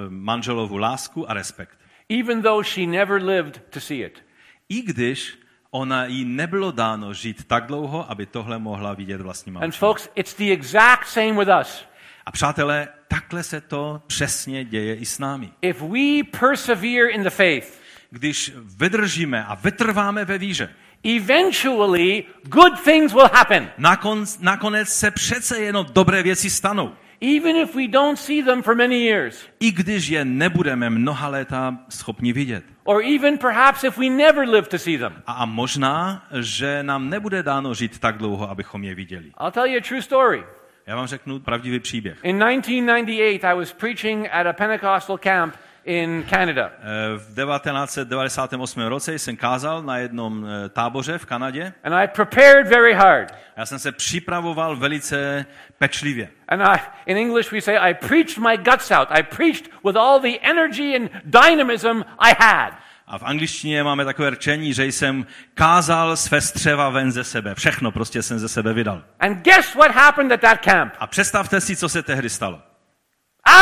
manželovu lásku a respekt. even though she never lived to see it. I když ona jí nebylo dáno žít tak dlouho, aby tohle mohla vidět vlastníma And folks, it's the exact same with us. A přátelé, takhle se to přesně děje i s námi. If we persevere in the faith, Když vydržíme a vytrváme ve víře, eventually good things will happen, nakonec, nakonec se přece jenom dobré věci stanou. Even if we don't see them for many years, I když je nebudeme mnoha léta schopni vidět. or even perhaps if we never live to see them. A, a možná, že nám nebude dáno žít tak dlouho, abychom je viděli. I'll tell you a true story. Já vám řeknu pravdivý příběh. In 1998, I was preaching at a Pentecostal camp in Canada. Eh, V 1998 roce jsem kázal na jednom eh, táboře v Kanadě. And I prepared very hard. Já jsem se připravoval velice pečlivě. And I, in English, we say, I preached my guts out. I preached with all the energy and dynamism I had. A v angličtině máme takové rčení, že jsem kázal své střeva ven ze sebe. Všechno prostě jsem ze sebe vydal. And guess what happened at that camp? A představte si, co se tehdy stalo.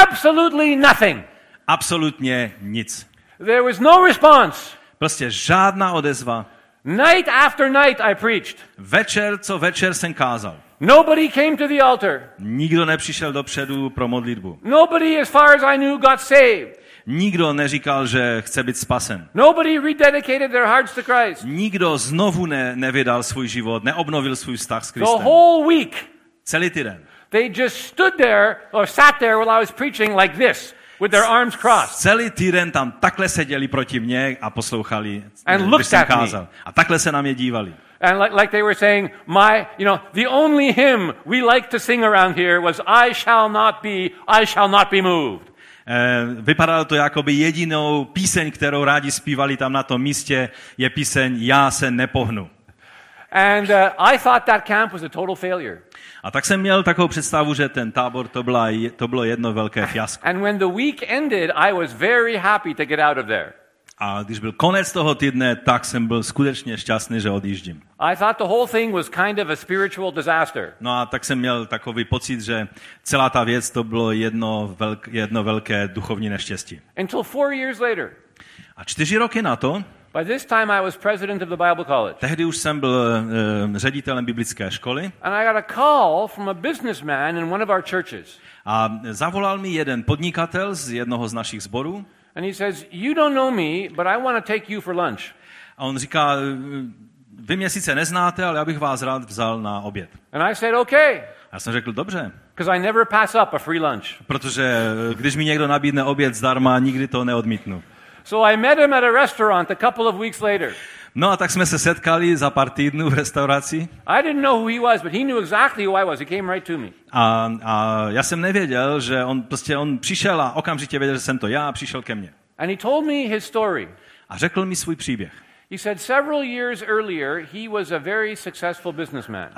Absolutely nothing. Absolutně nic. There was no response. Prostě žádná odezva. Night after night, I preached. Večer, co večer jsem kázal. Nobody came to the altar. Nikdo nepřišel dopředu pro modlitbu. Nobody, as far as I knew, got saved. Nikdo neříkal, že chce být spasen. Nobody rededicated their hearts to Christ. Nikdo znovu ne, nevydal svůj život, neobnovil svůj vztah s The Kristem. whole week, Celý týden. they just stood there or sat there while I was preaching like this, with their arms crossed. Celý týden tam takhle seděli proti mně a poslouchali, And když looked jsem at me. kázal. A takhle se na mě dívali. And like, like they were saying, my, you know, the only hymn we like to sing around here was I shall not be, I shall not be moved. Eh, Vypadalo to jako by jedinou píseň, kterou rádi zpívali tam na tom místě, je píseň Já se nepohnu. And uh, I thought that camp was a total failure. A tak jsem měl takovou představu, že ten tábor to, byla, to bylo jedno velké fiasko. And when the week ended, I was very happy to get out of there. A když byl konec toho týdne, tak jsem byl skutečně šťastný, že odjíždím. I thought the whole thing was kind of a spiritual disaster. No a tak jsem měl takový pocit, že celá ta věc to bylo jedno, velk, jedno velké duchovní neštěstí. Until four years later. A čtyři roky na to, By this time, I was president of the Bible College. tehdy už jsem byl uh, ředitelem biblické školy And I got a call from a businessman in one of our churches. a zavolal mi jeden podnikatel z jednoho z našich sborů And he says, You don't know me, but I want to take you for lunch. a on říká, vy mě sice neznáte, ale já bych vás rád vzal na oběd. And I said, Okay, Já jsem řekl, dobře, I never pass up a free lunch. protože eh, když mi někdo nabídne oběd zdarma, nikdy to neodmítnu. So I met him at a restaurant a couple of weeks later. No a tak jsme se setkali za pár týdnů v restauraci I didn't know who he was, but he knew exactly who I was. He came right to me. a, a já jsem nevěděl, že on prostě on přišel a okamžitě věděl, že jsem to já a přišel ke mně. And he told me his story. A řekl mi svůj příběh. He said several years earlier, he was a very successful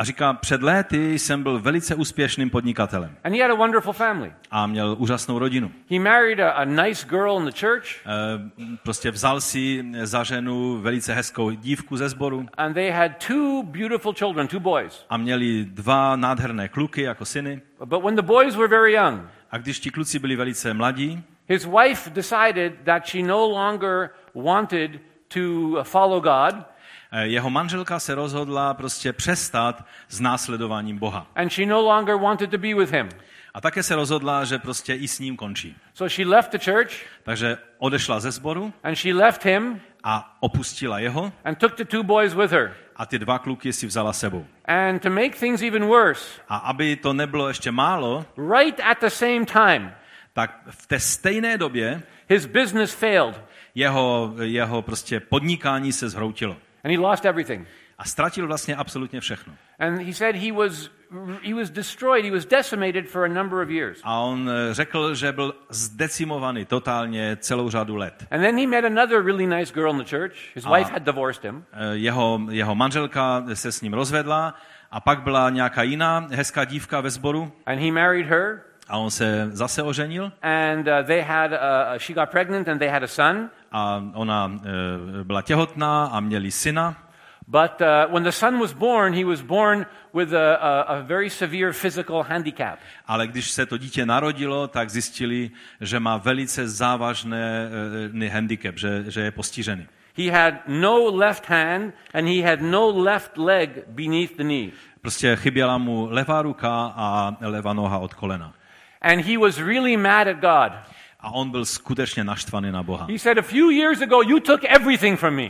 říká, před léty jsem byl velice úspěšným podnikatelem And he had a wonderful family. a měl úžasnou rodinu. He married a, a nice girl in the church, E, prostě vzal si za ženu velice hezkou dívku ze sboru and they had two beautiful children, two boys. a měli dva nádherné kluky jako syny. But when the boys were very young, A když ti kluci byli velice mladí, his wife decided that she no longer wanted to follow God, Eh, Jeho manželka se rozhodla prostě přestat s následováním Boha. and she no longer wanted to be with him. A také se rozhodla, že prostě i s ním končí. So she left the church Takže odešla ze sboru and she left him a opustila jeho and took the two boys with her. a ty dva kluky si vzala sebou. And to make things even worse, A aby to nebylo ještě málo, right at the same time, tak v té stejné době his business failed jeho, jeho prostě podnikání se zhroutilo. and he lost everything. A ztratil vlastně absolutně všechno. And he said he was, he was destroyed, he was decimated for a number of years. A on eh, řekl, že byl zdecimovaný totálně celou řadu let. And then he met another really nice girl in the church. His wife had divorced him. Eh, Jeho, jeho manželka se s ním rozvedla a pak byla nějaká jiná hezká dívka ve sboru And he married her. a on se zase oženil And uh, they had, uh, she got pregnant and they had a son. A ona eh, byla těhotná a měli syna. But uh, when the son was born, he was born with a, a, a very severe physical handicap. Ale když se to dítě narodilo, tak zjistili, že má velice závažný eh, handicap, že, že je postižený. He had no left hand and he had no left leg beneath the knee. Prostě chyběla mu levá ruka a levá noha od kolena. And he was really mad at God. A on byl skutečně naštvaný na Boha. He said, A few years ago, you took everything from me.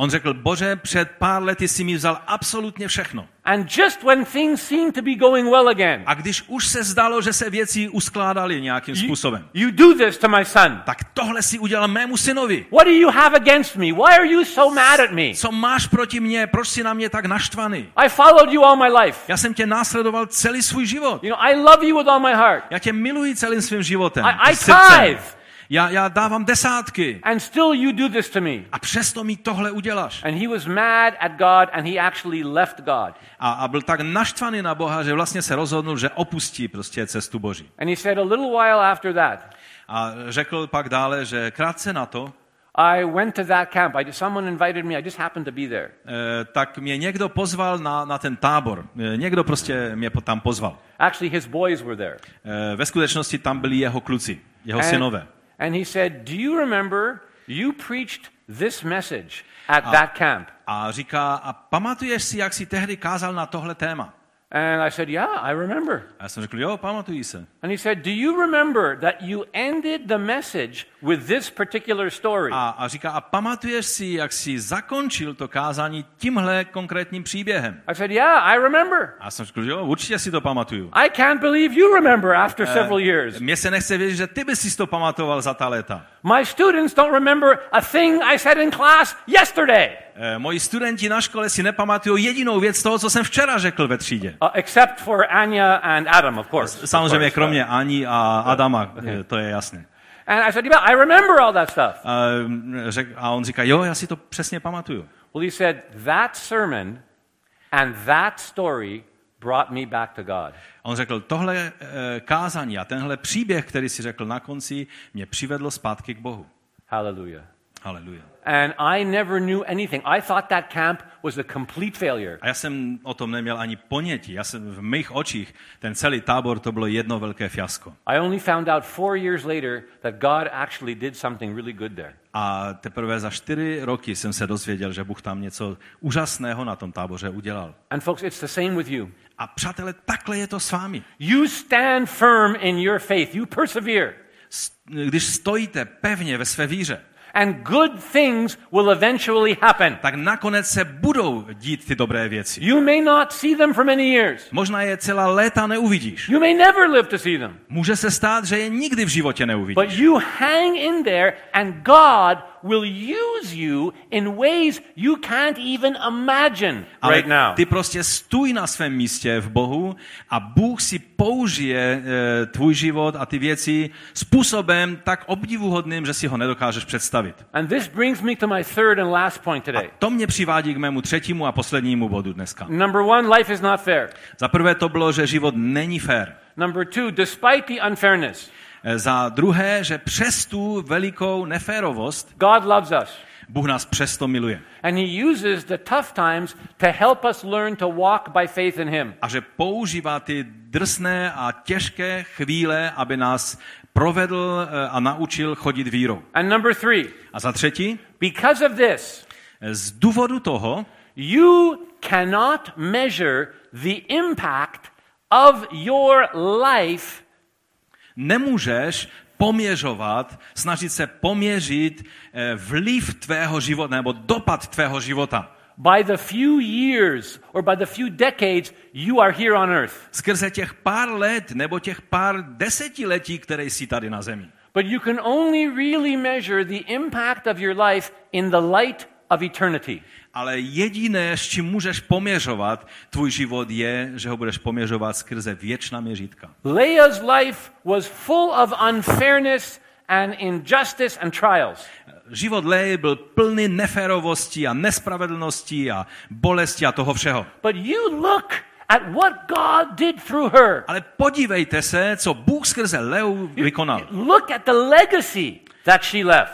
On řekl, bože, před pár lety si mi vzal absolutně všechno. And just when things seemed to be going well again, A když už se zdalo, že se věci uskládaly nějakým you, způsobem, you do this to my son. tak tohle si udělal mému synovi. What do you have against me? Why are you so mad at me? Co máš proti mně? Proč jsi na mě tak naštvaný? I followed you all my life. Já jsem tě následoval celý svůj život. You know, I love you with all my heart. Já tě miluji celým svým životem. I- I tithe. Já, já dávám desátky. And still you do this to me. A přesto mi tohle uděláš. And he was mad at God and he actually left God. A, a byl tak naštvaný na Boha, že vlastně se rozhodnul, že opustí prostě cestu Boží. And he said a little while after that, A řekl pak dále, že krátce na to, I went to that camp. I just, someone invited me. I just happened to be there. eh, tak mě někdo pozval na, na ten tábor. Eh, Někdo prostě mě tam pozval. Actually, his boys were there. Eh, Ve skutečnosti tam byli jeho kluci, jeho synové. And he said, Do you remember you preached this message at that camp? A říká, a pamatuješ si, jak jsi tehdy kázal na tohle téma? And I said, Yeah, I remember. A já jsem řekl, jo, se. And he said, Do you remember that you ended the message with this particular story? A, a říká, a pamatuješ si, jak jsi zakončil to kázání tímhle konkrétním příběhem? I said, Yeah, I remember. A jsem řekl, jo, určitě si to pamatuju. I can't believe you remember after eh, several years. Mně se nechce věřit, že ty bys si to pamatoval za ta léta. My students don't remember a thing I said in class yesterday, moji studenti na škole si nepamatují jedinou věc z toho, co jsem včera řekl ve třídě. uh, except for Anya and Adam, of course. Of Samozřejmě course. kromě Ani a Adama, e, to je jasné. And I said, Yeah, I remember all that stuff. A, mm, řek, a on říká, jo, já si to přesně pamatuju. Well, he said, That sermon and that story brought me back to God. On řekl, tohle kázání a tenhle příběh, který si řekl na konci, mě přivedlo zpátky k Bohu. Hallelujah. Haleluja. And I never knew anything. I thought that camp was a complete failure. A já jsem o tom neměl ani ponětí. Já jsem v mých očích, ten celý tábor, to bylo jedno velké fiasko. I only found out four years later that God actually did something really good there. A teprve za čtyři roky jsem se dozvěděl, že Bůh tam něco úžasného na tom táboře udělal. And folks, it's the same with you. A přátelé, takhle je to s vámi. You stand firm in your faith, you persevere, Když stojíte pevně ve své víře, and good things will eventually happen. tak nakonec se budou dít ty dobré věci. You may not see them for many years. Možná je celá léta neuvidíš. You may never live to see them. Může se stát, že je nikdy v životě But neuvidíš. you hang in there, and God will use you in ways you can't even imagine Ale right now. ty prostě stůj na svém místě v Bohu a Bůh si použije e, tvůj život a ty věci způsobem tak obdivuhodným, že si ho nedokážeš představit. And this brings me to my third and last point today. To mě přivádí k mému třetímu a poslednímu bodu dneska. Number one, life is not fair. Za prvé to bylo, že život není fér. Number two, despite the unfairness, Za druhé, že přes tu velikou neférovost God loves us. Bůh nás přesto miluje. And He uses the tough times to help us learn to walk by faith in Him. A že používá ty drsné a těžké chvíle, aby nás provedl eh, a naučil chodit vírou. And number three, A za třetí, because of this, z důvodu toho you cannot measure the impact of your life nemůžeš poměřovat, snažit se poměřit eh, vliv tvého života nebo dopad tvého života. by the few years or by the few decades you are here on earth. Skrze těch pár let nebo těch pár desetiletí, které jsi tady na zemi. But you can only really measure the impact of your life in the light of eternity. Ale jediné, s čím můžeš poměřovat tvůj život, je, že ho budeš poměřovat skrze věčná měřítka. Leah's life was full of unfairness and injustice and trials. Život Leji byl plný neférovosti a nespravedlnosti a bolesti a toho všeho. But you look at what God did through her. Ale podívejte se, co Bůh skrze Leu vykonal. Look at the legacy.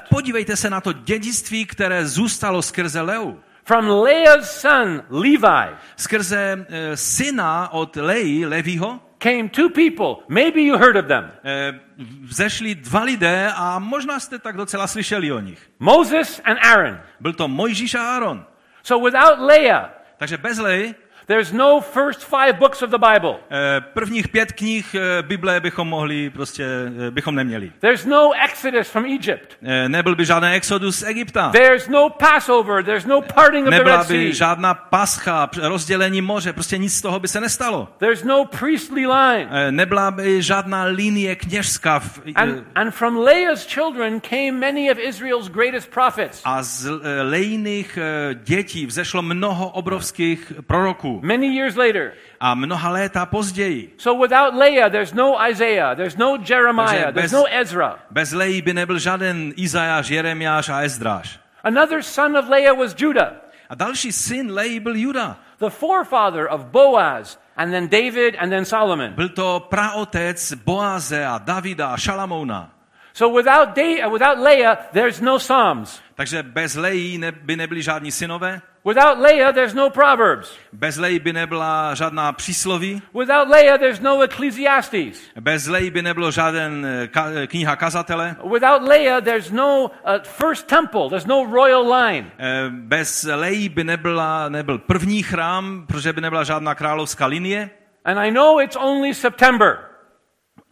Podívejte se na to dědictví, které zůstalo skrze Leu. From Leah's son, Levi, Skrze e, syna od Leji, Levího, came two people. Maybe you heard of them e, vzešli dva lidé a možná jste tak docela slyšeli o nich. Moses and Aaron. Byl to Mojžíš a Aaron. So without Leah, Takže bez Leji there's no first five books of the Bible. e, prvních pět knih e, Bible bychom mohli, prostě e, bychom neměli. There's no Exodus from Egypt. Nebyl by žádný exodus z Egypta. There's no Passover. There's no parting of the Nebyla Red by Sea. žádná pascha, rozdělení moře, prostě nic z toho by se nestalo. There's no priestly line. Nebyla by žádná linie kněžská. v- And, and from Leah's children came many of Israel's greatest prophets. A z lejných dětí vzešlo mnoho obrovských proroků. Many years later. A mnoha léta později. So without Leah, there's no Isaiah, there's no Jeremiah, Takže there's bez- no Ezra. Bez Lejí by nebyl žádný Izajáš, Jeremiáš a Ezdráš. Another son of Leah was Judah, A další syn Lejí byl Juda. the forefather of Boaz, and then David, and then Solomon. Byl to praotec Boaze a Davida a Šalamouna. So without, uh, without Leah, there's no Psalms. Takže bez Lejí ne, by nebyli žádní synové, Without Leah, there's no Proverbs. bez Lejí by nebyla žádná přísloví, Without Leah, there's no Ecclesiastes. bez Lejí by nebylo žádný ka, kniha kazatele, Without Leah, there's no uh, first temple, there's no royal line. Eh, bez Lejí by nebyla, nebyl první chrám, protože by nebyla žádná královská linie. And I know it's only September,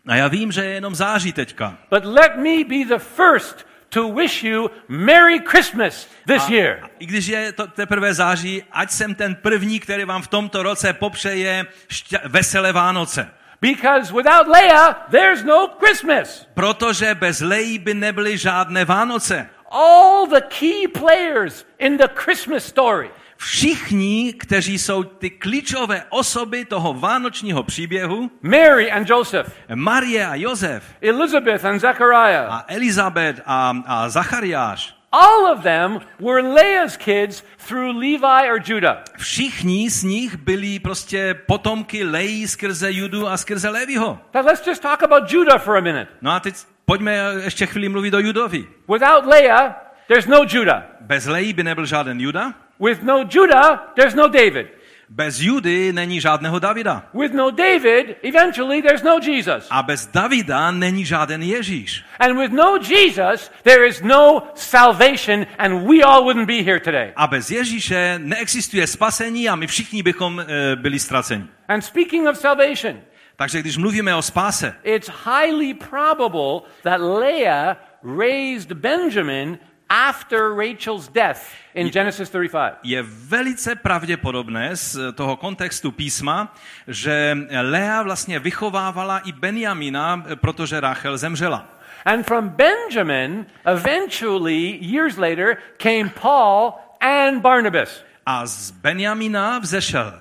A já vím, že je jenom září teďka. but let me be the first to wish you Merry Christmas this year. I když je to teprve září, ať jsem ten první, který vám v tomto roce popřeje šťa- veselé Vánoce. Because without Leah, there's no Christmas. Protože bez Lejí by nebyly žádné Vánoce. All the key players in the Christmas story Všichni, kteří jsou ty klíčové osoby toho vánočního příběhu, Mary and Joseph, Marie a Josef Elizabeth and Zechariah, a Elizabet a, a Zachariáš, all of them were Leah's kids through Levi or Judah. všichni z nich byli prostě potomky Lejí skrze Judu a skrze Levího. Now let's just talk about Judah for a minute. No a teď pojďme ještě chvíli mluvit o Judovi. Without Leah, there's no Judah. Bez Lejí by nebyl žádný Juda, With no Judah, there's no David. bez Judy není žádného Davida. With no David, eventually there's no Jesus. A bez Davida není žádný Ježíš. And with no Jesus, there is no salvation, and we all wouldn't be here today. A bez Ježíše neexistuje spasení a my všichni bychom e, byli ztraceni. And speaking of salvation, Takže když mluvíme o spáse, it's highly probable that Leah raised Benjamin after Rachel's death in Genesis 35. je velice pravděpodobné z toho kontextu písma, že Lea vlastně vychovávala i Benjamina, protože Rachel zemřela. And from Benjamin, eventually, years later, came Paul and Barnabas. A z Benjamina vzešel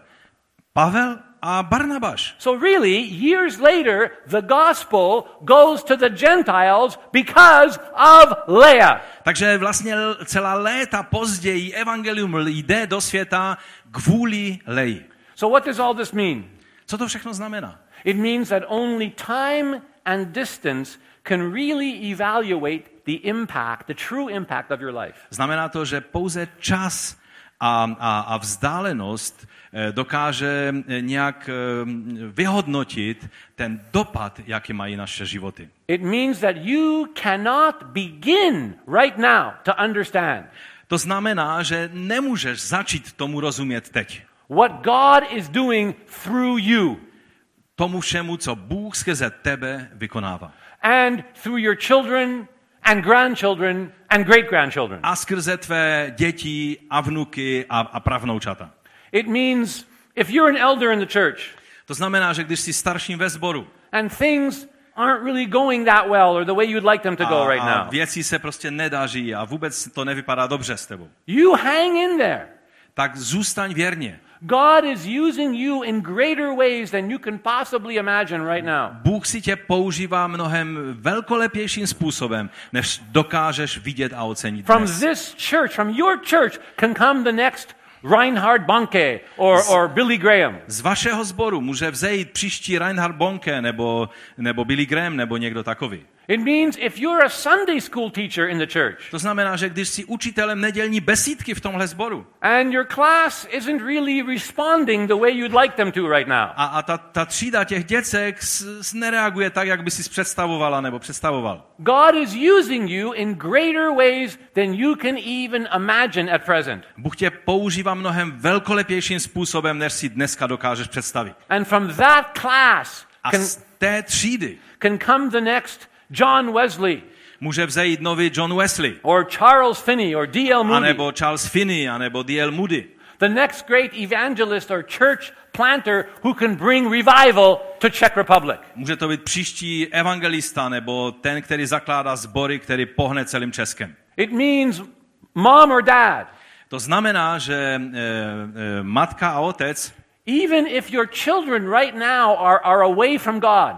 Pavel a Barnabáš. So, really, years later, the gospel goes to the Gentiles because of Leah. Takže vlastně celá léta později evangelium jde do světa kvůli Leji. So, what does all this mean? Co to všechno znamená? It means that only time and distance can really evaluate the impact, the true impact of your life. Znamená to, že pouze čas a, a, a vzdálenost eh, dokáže eh, nějak eh, vyhodnotit ten dopad, jaký mají naše životy. It means that you cannot begin right now to understand To znamená, že nemůžeš začít tomu rozumět teď. what God is doing through you Tomu všemu, co Bůh skrze tebe vykonává. and through your children and grandchildren and great grandchildren. A skrze tvé děti a vnuky a, a pravnoučata. It means if you're an elder in the church To znamená, že když jsi starším ve sboru and things aren't really going that well or the way you'd like them to go right a, a now, věci se prostě nedaří a vůbec to nevypadá dobře s tebou, you hang in there. tak zůstaň věrně. God is using you in greater ways than you can possibly imagine right now. Bůh si tě používá mnohem velkolepějším způsobem, než dokážeš vidět a ocenit From dnes. this church, from your church, can come the next Reinhard Bonke or, or Billy Graham. Z vašeho sboru může vzejít příští Reinhard Bonke nebo, nebo Billy Graham nebo někdo takový. It means if you're a Sunday school teacher in the church To znamená, že když jsi učitelem nedělní besídky v tomhle sboru and your class isn't really responding the way you'd like them to right now, a, a ta, ta třída těch děcek s, s nereaguje tak, jak by si představovala nebo představoval, God is using you in greater ways than you can even imagine at present. Bůh tě používá mnohem velkolepějším způsobem, než si dneska dokážeš představit. And from that class A can, z té třídy can come the next John Wesley může vzejít nový John Wesley, or Charles Finney or D.L. Moody, anebo Charles Finney, anebo D.L. Moody. the next great evangelist or church planter who can bring revival to Czech Republic. Může to být příští evangelista, nebo ten, který zakládá sbory, který pohne celým Českem. It means mom or dad, To znamená, že e, e, matka a otec, even if your children right now are, are away from God,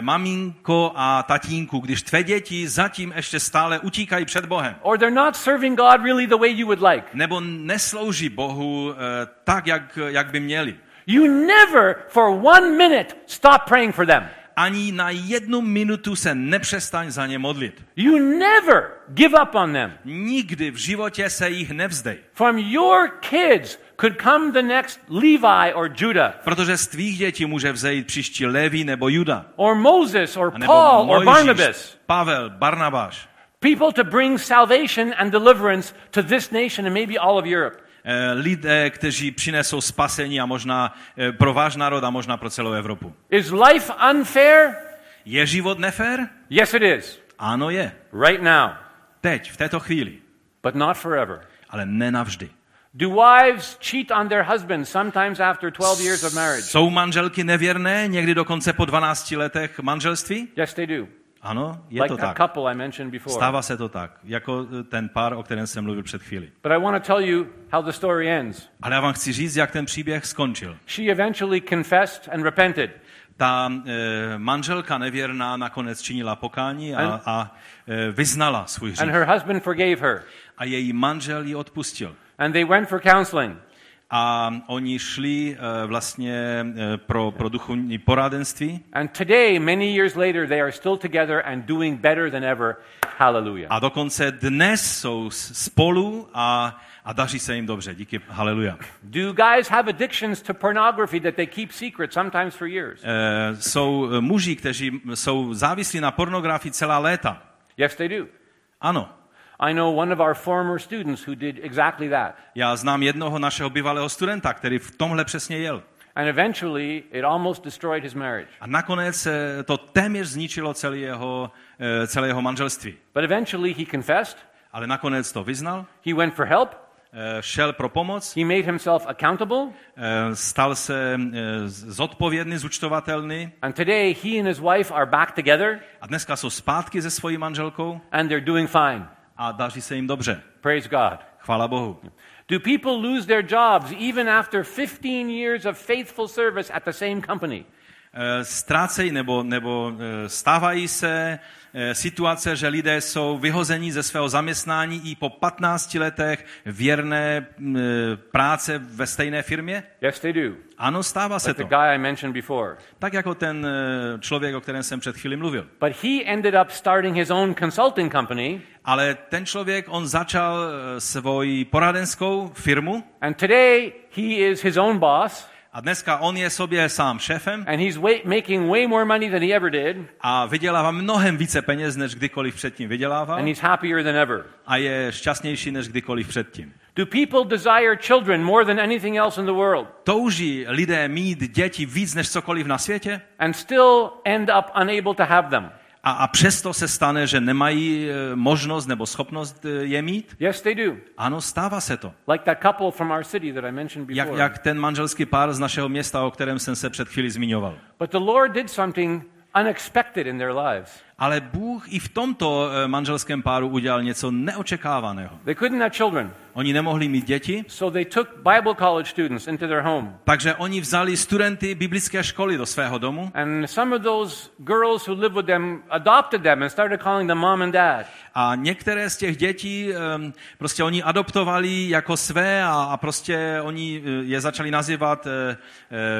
maminko a tatínku, když tvé děti zatím ještě stále utíkají před Bohem, or they're not serving God really the way you would like, nebo neslouží Bohu e, tak, jak, jak by měli. you never for one minute stop praying for them. Ani na jednu minutu se nepřestaň za ně modlit. You never give up on them. Nikdy v životě se jich nevzdej. From your kids could come the next Levi or Judah, Protože z tvých dětí může vzejít příští Levi nebo Juda. or Moses or Paul or Mojžíš, Barnabas. Pavel, Barnabáš. People to bring salvation and deliverance to this nation and maybe all of Europe. Eh, Lidé, kteří přinesou spasení a možná eh, pro váš národ a možná pro celou Evropu. Is life unfair? Je život nefér? Yes, it is. Ano je. Right now, Teď, v této chvíli. but not forever. Ale nenavždy. Do wives cheat on their husbands sometimes after 12 years of marriage? Jsou manželky nevěrné někdy dokonce po 12 letech manželství? Yes, they do. Ano, je Like to tak. couple I mentioned before. Stává se to tak, jako eh, ten pár, o kterém jsem mluvil před chvíli. But I want to tell you how the story ends. Ale já vám chci říct, jak ten příběh skončil. She eventually confessed and repented. Ta e, manželka nevěrná nakonec činila pokání a, And- a e, vyznala svůj And hřích. her husband forgave her. A její manžel ji odpustil. And they went for counseling. A oni šli e, vlastně e, pro, pro duchovní poradenství. And today, many years later, they are still together and doing better than ever. Hallelujah. A dokonce dnes jsou spolu a, a daří se jim dobře. Díky, haleluja. Do guys have addictions to pornography that they keep secret sometimes for years? E, jsou muži, kteří jsou závislí na pornografii celá léta. Yes, they do. Ano. I know one of our former students who did exactly that. Já znám jednoho našeho bývalého studenta, který v tomhle přesně jel. And eventually, it almost destroyed his marriage. A nakonec eh, to téměř zničilo celé jeho, eh, celé jeho manželství. But eventually, he confessed, Ale nakonec to vyznal, he went for help, eh, šel pro pomoc, he made himself accountable, stal se zodpovědný, zúčtovatelný and today he and his wife are back together a dneska jsou zpátky se svojí manželkou and they're doing fine. A daří se jim dobře. Praise God. Chvála Bohu. Do people lose their jobs even after 15 years of faithful service at the same company? Eh, ztrácejí nebo, nebo eh, stávají se eh, situace, že lidé jsou vyhozeni ze svého zaměstnání i po 15 letech věrné mm, práce ve stejné firmě? Yes, they do. Ano, stává se Like the to. guy I mentioned before. Tak jako ten člověk, o kterém jsem před chvíli mluvil. But he ended up starting his own consulting company, Ale ten člověk, on začal svoji poradenskou firmu and today he is his own boss, a dneska on je sobě sám šéfem and he's way, making way more money than he ever did, a vydělává mnohem více peněz, než kdykoliv předtím vydělával and he's happier than ever. a je šťastnější, než kdykoliv předtím. Do people desire children more than anything else in the world Touží lidé mít děti víc než cokoliv na světě and still end up unable to have them? A, a přesto se stane, že nemají eh, možnost nebo schopnost eh, je mít? Yes, they do. Ano, stává se to. Like that couple from our city that I mentioned Jak, before. jak ten manželský pár z našeho města, o kterém jsem se před chvíli zmiňoval. But the Lord did something unexpected in their lives. Ale Bůh i v tomto eh, manželském páru udělal něco neočekávaného. They couldn't have children, Oni nemohli mít děti, so they took Bible college students into their home. takže oni vzali studenty biblické školy do svého domu And some of those girls who lived with them adopted them and started calling them mom and dad. a některé z těch dětí prostě oni adoptovali jako své a, a prostě oni eh, je začali nazývat eh,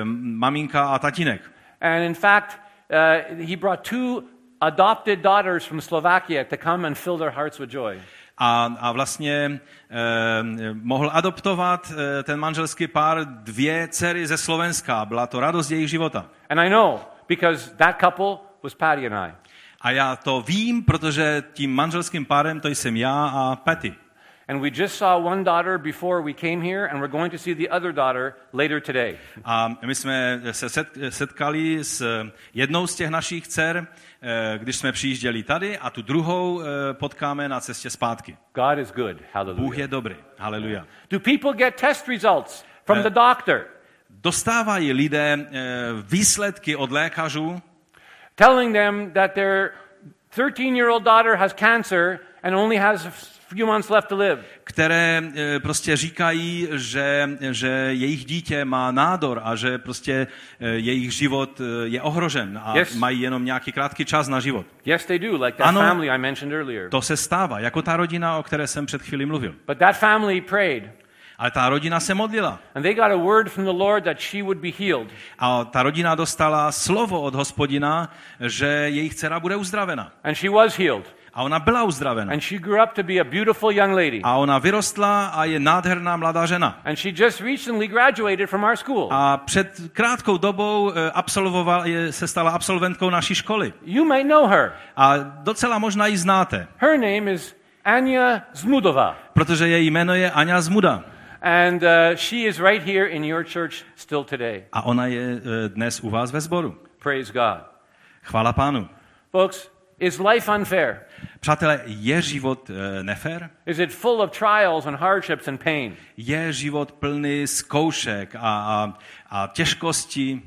maminka a tatínek. And in fact, uh, he brought two adopted daughters from Slovakia to come and fill their hearts with joy. A, a vlastně eh, mohl adoptovat eh, ten manželský pár dvě dcery ze Slovenska. Byla to radost jejich života. And I know because that couple was Patty and I. A já to vím, protože tím manželským párem to jsem já a Patty. And we just saw one daughter before we came here, and we're going to see the other daughter later today. A my jsme se set- setkali s jednou z těch našich dcer, eh, když jsme přijížděli tady a tu druhou eh, potkáme na cestě zpátky. God is good. Bůh Hallelujah. je dobrý. Haleluja. Do people get test results from the doctor Dostávají lidé eh, výsledky od lékařů, telling them that their 13 year old daughter has cancer and only has few months left to live? které eh, prostě říkají, že, že jejich dítě má nádor a že prostě eh, jejich život eh, je ohrožen a Yes. mají jenom nějaký krátký čas na život. Yes, they do, like that Ano. family I mentioned earlier. To se stává, jako ta rodina, o které jsem před chvílí mluvil. But that family prayed, Ale ta rodina se modlila and they got a word from the Lord that she would be healed. a ta rodina dostala slovo od hospodina, že jejich dcera bude uzdravena. And she was healed. A ona byla uzdravena. And she grew up to be a beautiful young lady. A ona vyrostla a je nádherná mladá žena. And she just recently graduated from our school. A před krátkou dobou eh, absolvoval, je, se stala absolventkou naší školy. You might know her. A docela možná ji znáte, Her name is Anya Zmudova. protože její jméno je Aňa Zmuda. And uh, she is right here in your church still today. A ona je eh, dnes u vás ve sboru. Praise God. Chvála pánu. Folks, is life unfair? Přátelé, je život eh, nefér? Is it full of trials and hardships and pain? Je život plný zkoušek a, a, a těžkostí?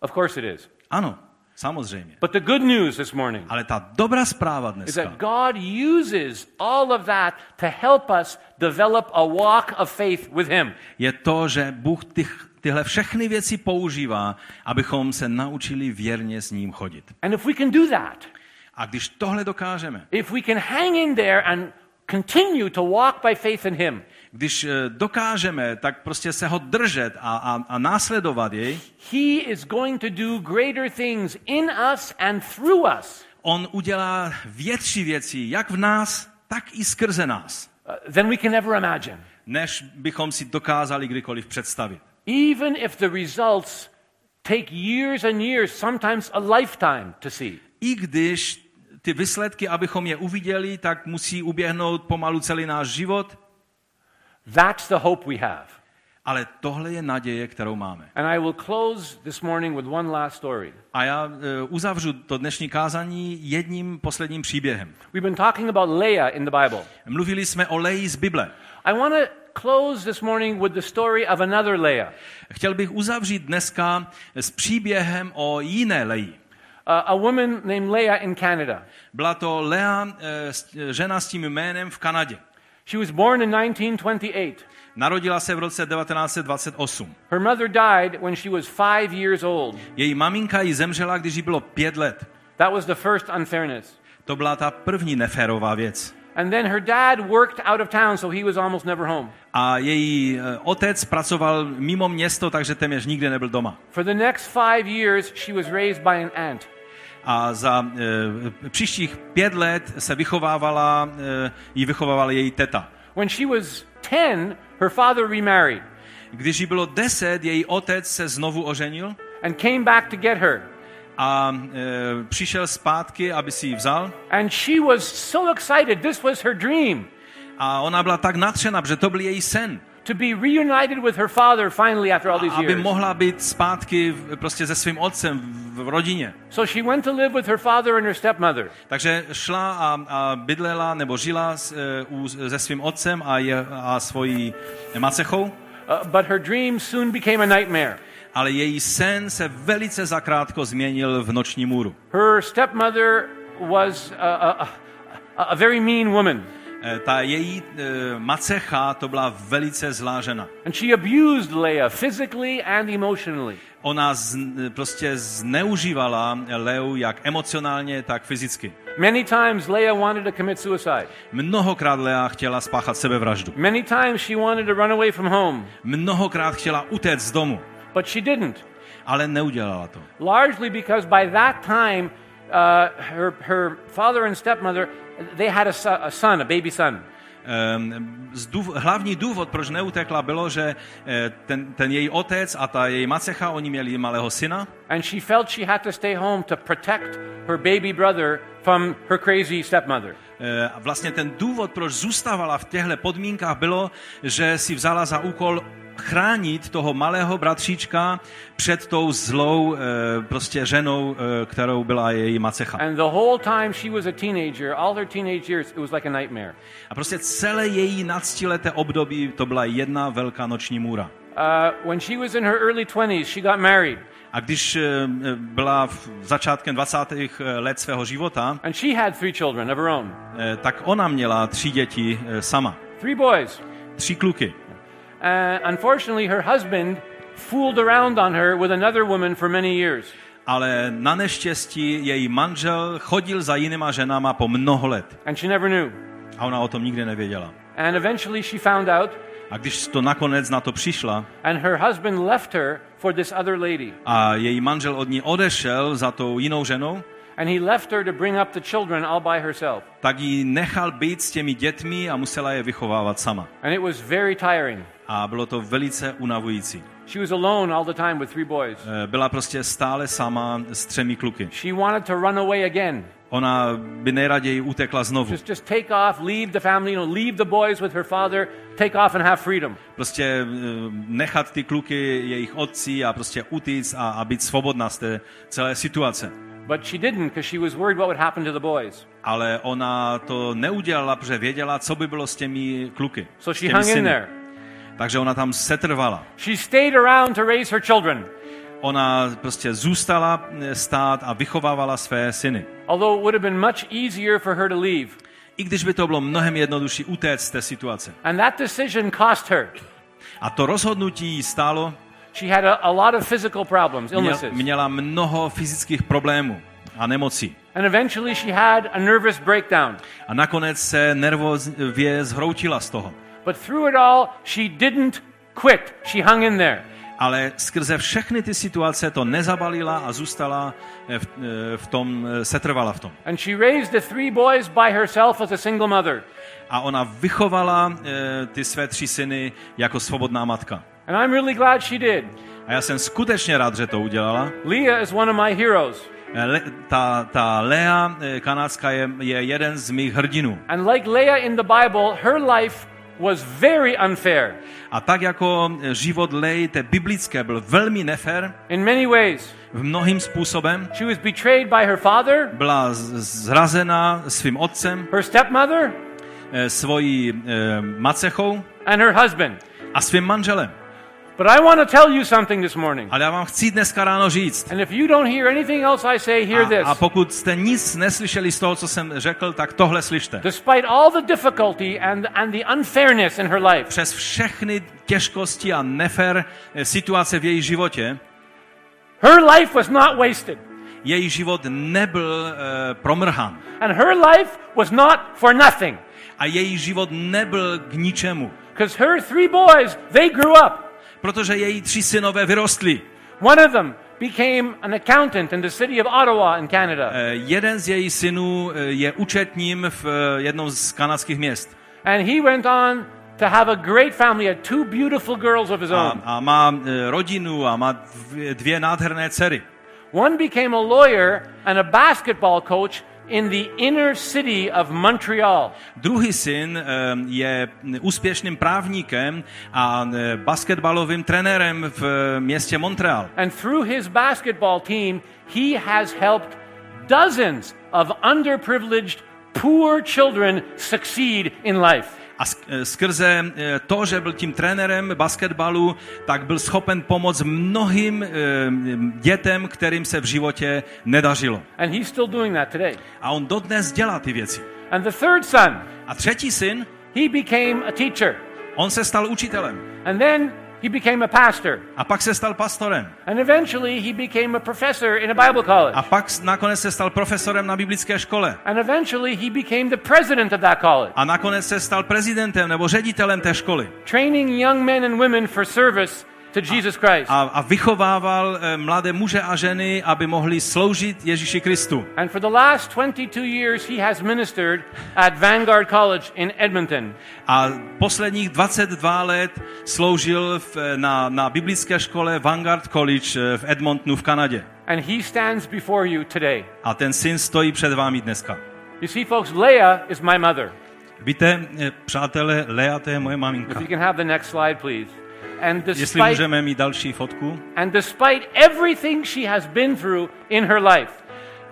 Of course it is. Ano, samozřejmě. But the good news this morning Ale ta dobrá zpráva is dneska that God uses all of that to help us develop a walk of faith with Him. je to, že Bůh ty, tyhle všechny věci používá, abychom se naučili věrně s ním chodit. And if we can do that, A když tohle dokážeme, if we can hang in there and continue to walk by faith in Him, když eh, dokážeme, tak prostě se ho držet a, a, a následovat jej, He is going to do greater things in us and through us on udělá větší věci, jak v nás, tak i skrze nás, uh, than we can ever imagine. než bychom si dokázali kdykoliv představit. Even if the results take years and years, sometimes a lifetime to see. I když ty výsledky, abychom je uviděli, tak musí uběhnout pomalu celý náš život, That's the hope we have. ale tohle je naděje, kterou máme. And I will close this morning with one last story. A já eh, uzavřu to dnešní kázání jedním posledním příběhem. We've been talking about Leah in the Bible. Mluvili jsme o Leji z Bible. I want to close this morning with the story of another Leah, Chtěl bych uzavřít dneska s příběhem o jiné Leji. A woman named Leah in Canada. Byla to Lea, eh, žena s tím jménem v Kanadě. She was born in 1928. Narodila se v roce 1928. Her mother died when she was five years old. Její maminka jí zemřela, když jí bylo pět let. That was the first unfairness. To byla ta první neférová věc. And then her dad worked out of town, so he was almost never home. A její eh, otec pracoval mimo město, takže téměř nikdy nebyl doma. For the next five years, she was raised by an aunt. A za e, příštích pět let se vychovávala, e, jí vychovávala její teta. When she was 10, her father remarried Když jí bylo deset, její otec se znovu oženil and came back to get her. a e, přišel zpátky, aby si ji vzal. And she was so excited. This was her dream A ona byla tak nadšená, že to byl její sen. to be reunited with her father finally after all these Aby years. mohla být zpátky prostě se svým otcem v, rodině. So she went to live with her father and her stepmother. Takže šla a, a bydlela nebo žila s, e, u, se svým otcem a, je, a svojí macechou, Uh, but her dream soon became a nightmare. ale její sen se velice zakrátko změnil v noční můru. Her stepmother was a, a, a, very mean woman, Ta její e, macecha to byla velice zlá žena. and she abused Leah physically and emotionally. Ona z, prostě zneužívala Leu jak emocionálně, tak fyzicky. Many times Leah wanted to commit suicide. Mnohokrát Lea chtěla spáchat sebevraždu. Many times she wanted to run away from home, Mnohokrát chtěla utéct z domu, but she didn't. ale neudělala to. Largely because by that time, uh, her, her father and stepmother, they had a, a son, a baby son. Hlavní důvod, proč neutekla, bylo, že eh, ten, ten její otec a ta její macecha, oni měli malého syna And she felt she had to stay home to protect her baby brother from her crazy stepmother. Eh, a vlastně ten důvod, proč zůstávala v těchto podmínkách, bylo, že si vzala za úkol chránit toho malého bratříčka před tou zlou eh, prostě ženou, eh, kterou byla její macecha. And the whole time she was a teenager, all her teenage years, it was like a nightmare. A prostě celé její nadstileté období to byla jedna velká noční můra. Uh, when she was in her early 20s, she got married. A když eh, byla v začátkem 20. let svého života, And she had three children of her own. tak ona měla tři děti sama. Three boys. Tři kluky. Uh, unfortunately, her husband fooled around on her with another woman for many years. Ale na neštěstí její manžel chodil za jinýma ženama po mnoho let. And she never knew. A ona o tom nikdy nevěděla. And eventually she found out, A když to nakonec na to přišla and her husband left her for this other lady. a její manžel od ní odešel za tou jinou ženou, And he left her to bring up the children all by herself. tak ji nechal být s těmi dětmi a musela je vychovávat sama. And it was very tiring. A bylo to velice unavující. She was alone all the time with three boys. Eh, Byla prostě stále sama s třemi kluky. She wanted to run away again. Ona by nejraději utekla znovu. Just, just take off, leave the family, you know, leave the boys with her father, take off and have freedom. Prostě eh, nechat ty kluky jejich otcí a prostě utíct a, a být svobodná z té celé situace. But she didn't because she was worried what would happen to the boys. Ale ona to neudělala, protože věděla, co by bylo s těmi kluky. So she těmi hung in syny. there. Takže ona tam setrvala. She stayed around to raise her children. Ona prostě zůstala eh, stát a vychovávala své syny. Although it would have been much easier for her to leave. I když by to bylo mnohem jednodušší utéct z té situace. And that decision cost her. A to rozhodnutí stálo, She had a, a lot of physical problems, illnesses. měla mnoho fyzických problémů a nemocí. And eventually she had a nervous breakdown. A nakonec se nervově zhroutila z toho. But through it all, she didn't quit. She hung in there. Ale skrze všechny ty situace to nezabalila a zůstala eh, v, eh, v tom, eh, setrvala v tom. And she raised the three boys by herself as a single mother. A ona vychovala ty své tři syny jako svobodná matka. And I'm really glad she did. A já jsem skutečně rád, že to udělala. Leah is one of my heroes. Eh, Le, ta, ta Lea eh, kanácká je, je jeden z mých hrdinů. And like Leah in the Bible, her life was very unfair A tak jako eh, život Lei, té biblické, byl velmi nefér in many ways. v mnohým způsobem. She was betrayed by her father, Byla zrazena svým otcem, her stepmother, svojí eh, macechou and her husband. a svým manželem. But I want to tell you something this morning. Ale já vám chci dneska ráno říct. And if you don't hear anything else I say, hear A, a this. pokud jste nic neslyšeli z toho, co jsem řekl, tak tohle slyšte. Despite all the difficulty and, and the unfairness in her life, Přes všechny těžkosti a nefér eh, situace v její životě, her life was not wasted. její život nebyl uh, promrhan. And her life was not for nothing. A její život nebyl k ničemu. Because her three boys, they grew up. Protože její tři synové vyrostli. One of them became an accountant in the city of Ottawa in Canada. Eh, jeden z její synů eh, je účetním v eh, jednom z kanadských měst. And he went on to have a great family. Had two beautiful girls of his own. a má rodinu a má dvě nádherné dcery. One became a lawyer and a basketball coach in the inner city of Montreal. Druhý syn je úspěšným právníkem a basketbalovým trenérem v městě Montreal. And through his basketball team, he has helped dozens of underprivileged, poor children succeed in life. A eh, skrze eh, to, že byl tím trenérem basketbalu, tak byl schopen pomoct mnohým eh, dětem, kterým se v životě nedařilo. And he's still doing that today. A on dodnes dělá ty věci. And the third son, A třetí syn, he became a teacher. on se stal učitelem. And then he became a pastor. A pak se stal pastorem. And eventually he became a professor in a Bible college. A pak nakonec se stal profesorem na biblické škole. And eventually he became the president of that college, A nakonec se stal prezidentem nebo ředitelem té školy. training young men and women for service to Jesus Christ. A, a vychovával eh, mladé muže a ženy, aby mohli sloužit Ježíši Kristu. And for the last 22 years, he has ministered at Vanguard College in Edmonton. A posledních 22 let sloužil v, na, na biblické škole Vanguard College eh, v Edmontonu v Kanadě. And he stands before you today. A ten syn stojí před vámi dneska. You see, folks, Leah is my mother. Víte, eh, přátelé, Lea, to je moje If maminka. you can have the next slide, please. And Jestli despite, můžeme mít další fotku. and despite everything she has been through in her life,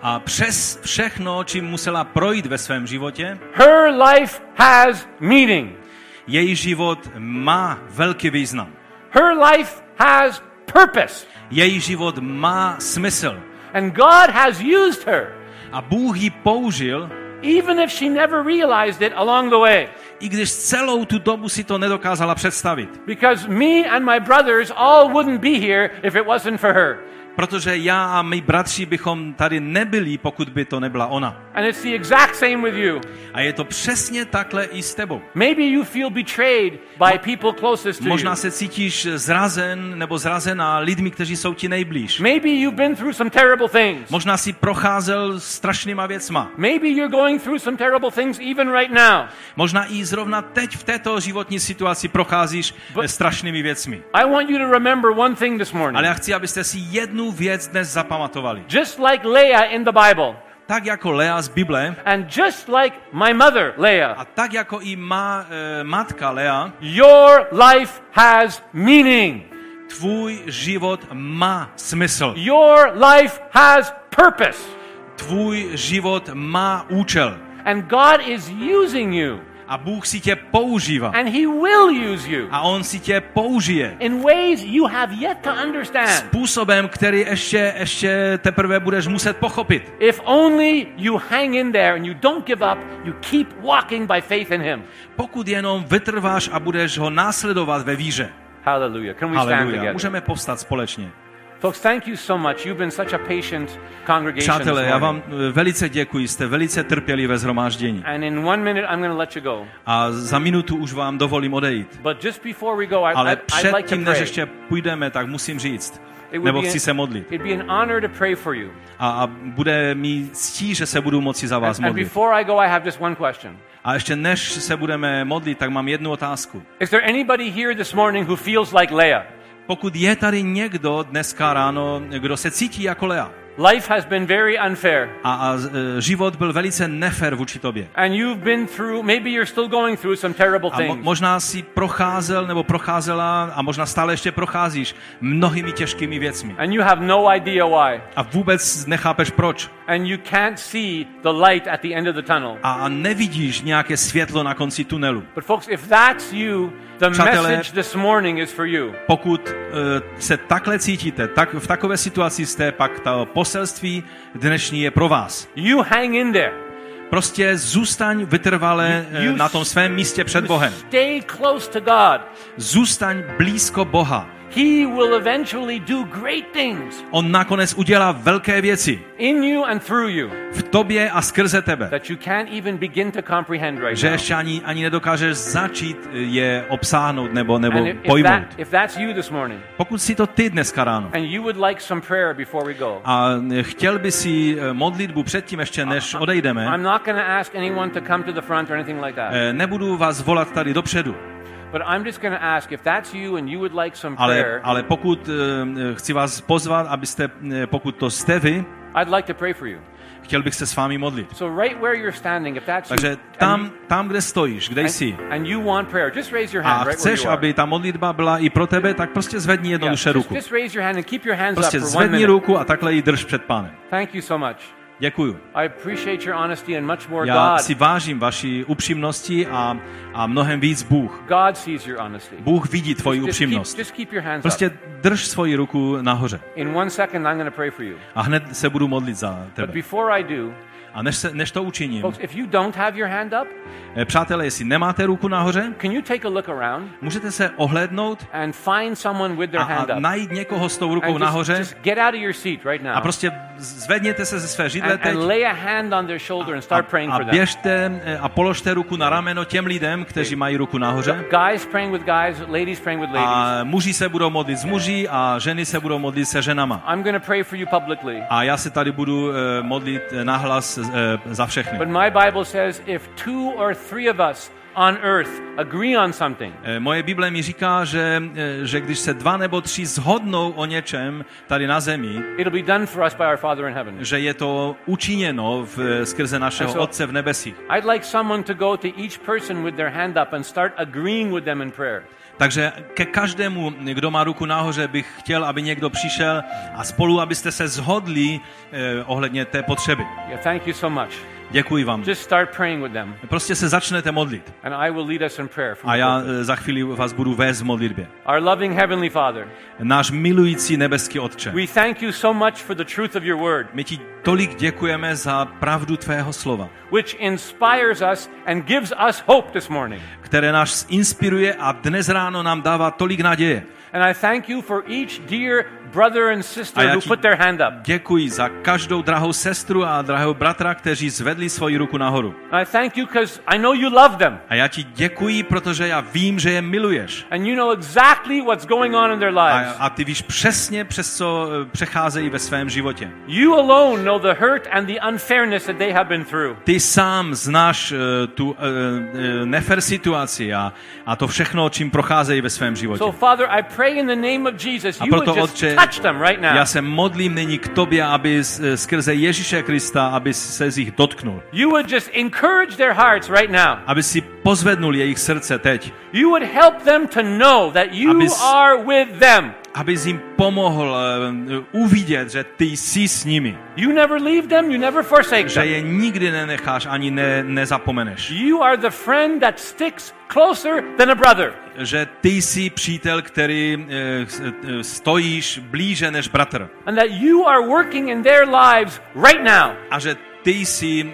A přes všechno, čím musela projít ve svém životě, her life has meaning. její život má velký význam. Her life has purpose. Její život má smysl. And God has used her, A Bůh ji použil, even if she never realized it along the way. i když celou tu dobu si to nedokázala představit. Because me and my brothers all wouldn't be here if it wasn't for her. Protože já a mý bratři bychom tady nebyli, pokud by to nebyla ona. And it's the exact same with you. A je to přesně takhle i s tebou. Maybe you feel betrayed by people closest to Možná se cítíš zrazen nebo zrazená lidmi, kteří jsou ti nejblíž. Maybe you've been through some terrible things. Možná si procházel strašnýma věcma. Maybe you're going through some terrible things even right now. Možná i zrovna teď v této životní situaci procházíš But... strašnými věcmi. I want you to remember one thing this morning. Ale já chci, abyste si jednu věc dnes zapamatovali. Just like Leah in the Bible, Tak jako Lea z Bible and just like my mother, Leah, a tak jako i má e, matka Lea, your life has meaning. tvůj život má smysl. Your life has purpose. Tvůj život má účel. And God is using you, A Bůh si tě používá. and He will use you A On si tě použije. in ways you have yet to understand. Způsobem, který ještě, ještě teprve budeš muset pochopit. If only you hang in there and you don't give up, you keep walking by faith in Him. Pokud jenom vytrváš a budeš ho následovat ve víře. Hallelujah. Can we stand together? Můžeme povstat společně. Folks, thank you so much. You've been such a patient congregation. Přátelé, já vám eh, velice děkuji, jste velice trpělivé zhromáždění. And in one minute, I'm going to let you go. A za minutu už vám dovolím odejít. But just before we go, I, Ale I'd like předtím, než ještě půjdeme, tak musím říct, nebo chci se modlit. It'd be an honor to pray for you. A, a bude mi ctí, že se budu moci za vás modlit. before I go, I have just one question. A ještě než se budeme modlit, tak mám jednu otázku. Is there anybody here this morning who feels like Leah? Pokud je tady někdo dneska ráno, kdo se cítí jako Lea Life has been very unfair. a, a e, život byl velice nefer vůči tobě. And you've been through, maybe you're still going through some terrible A mo- things. možná si procházel nebo procházela a možná stále ještě procházíš mnohými těžkými věcmi. And you have no idea why. A vůbec nechápeš proč. And you can't see the light at the end of the tunnel. a, nevidíš nějaké světlo na konci tunelu. But folks, if that's you, the Přátelé, message this morning is for you. Pokud uh, se takhle cítíte, tak v takové situaci jste, pak to poselství dnešní je pro vás. You hang in there. Prostě zůstaň vytrvale You- eh, you na tom svém místě před Bohem. Stay close to God. Zůstaň blízko Boha. He will eventually do great things On nakonec udělá velké věci in you and through you v tobě a skrze tebe, that you can't even begin to comprehend right že now. ještě ani, ani nedokážeš začít je obsáhnout nebo, nebo And if, if, pojmout. that, if that's you this morning, Pokud si to ty dneska ráno and you would like some prayer before we go, a chtěl by si eh, modlitbu předtím ještě, než odejdeme, I'm not ask anyone to come to the front or anything like that. eh, nebudu vás volat tady dopředu, Ale, ale pokud eh, chci vás pozvat, abyste, eh, pokud to jste vy, I'd like to pray for you. chtěl bych se s vámi modlit. So right where you're standing, if that's Takže tam, tam kde stojíš, kde jsi, and, and you want prayer, just raise your a hand chceš, aby ta modlitba byla i pro tebe, tak prostě zvedni jednoduše ruku. just raise your hand and keep your hands Prostě zvedni ruku a takhle ji drž před pánem. Thank you so much. Děkuju. I appreciate your honesty and much more Já God. si vážím vaší upřímnosti a, a mnohem víc Bůh. God sees your honesty. Bůh vidí tvoji Just keep, upřímnost. just keep your hands Prostě drž svoji ruku nahoře. In one second, I'm pray for you. A hned se budu modlit za But tebe. before I do, A než, se, než to učiním, folks, if you don't have your hand up, eh, přátelé, jestli nemáte ruku nahoře, can you take a look around můžete se ohlédnout and find someone with a, their hand a up? najít někoho s tou rukou And just, nahoře just get out of your seat right a now prostě zvedněte se ze své židle and, teď and lay a hand on their shoulder and a, start praying a běžte eh, a položte ruku na rameno těm lidem, kteří mají ruku nahoře. Guys praying with guys, ladies praying with ladies. A muži se budou modlit s muži a ženy se budou modlit se ženama. I'm pray for you publicly. A já se tady budu eh, modlit nahlas za všechny. But my Bible says if two or three of us on earth agree on something, Eh, Moje Bible mi říká, že, eh, že když se dva nebo tři zhodnou o něčem tady na zemi, it'll be done for us by our Father in heaven. že je to učiněno v, skrze našeho so- Otce v nebesích. I'd like someone to go to each person with their hand up and start agreeing with them in prayer. Takže ke každému, kdo má ruku nahoře, bych chtěl, aby někdo přišel a spolu, abyste se zhodli eh, ohledně té potřeby. Yeah, thank you so much. Děkuji vám. Just start praying with them, Prostě se začnete modlit. and I will lead us in prayer. From A já eh, za chvíli vás budu vést v modlitbě. Our loving Heavenly Father, Náš milující nebeský Otče, we thank you so much for the truth of your word, my ti tolik děkujeme za pravdu tvého slova, which inspires us and gives us hope this morning. Které nás inspiruje a dnes ráno nám dává tolik naděje. And I thank you for each dear brother and A sister who put their hand up. děkuji za každou drahou sestru a drahého bratra, kteří zvedli svoji ruku nahoru. I thank you because I know you love them A já ti děkuji, protože já vím, že je miluješ. and you know exactly what's going on in their A, lives. a ty víš přesně, přes co eh, přecházejí ve svém životě. You alone know the hurt and the unfairness that they have been through. Ty sám znáš uh, tu uh, uh, nefer situaci a, a to všechno, čím procházejí ve svém životě. So, Father, I pray in the name of Jesus, A proto, Otče, right já se modlím nyní k tobě, aby s- skrze Ježíše Krista, aby se z nich dotknul. You would just encourage their hearts right now. Aby si pozvednul jejich srdce teď. You would help them to know that you Abys- are with them. Aby jim pomohl uh, uvidět, že ty jsi s nimi. You never leave them, you never forsake Že them. je nikdy nenecháš ani ne, nezapomeneš. You are the friend that sticks closer than a brother. Že ty jsi přítel, který eh, stojíš blíže než bratr. And that you are working in their lives right now. A že ty jsi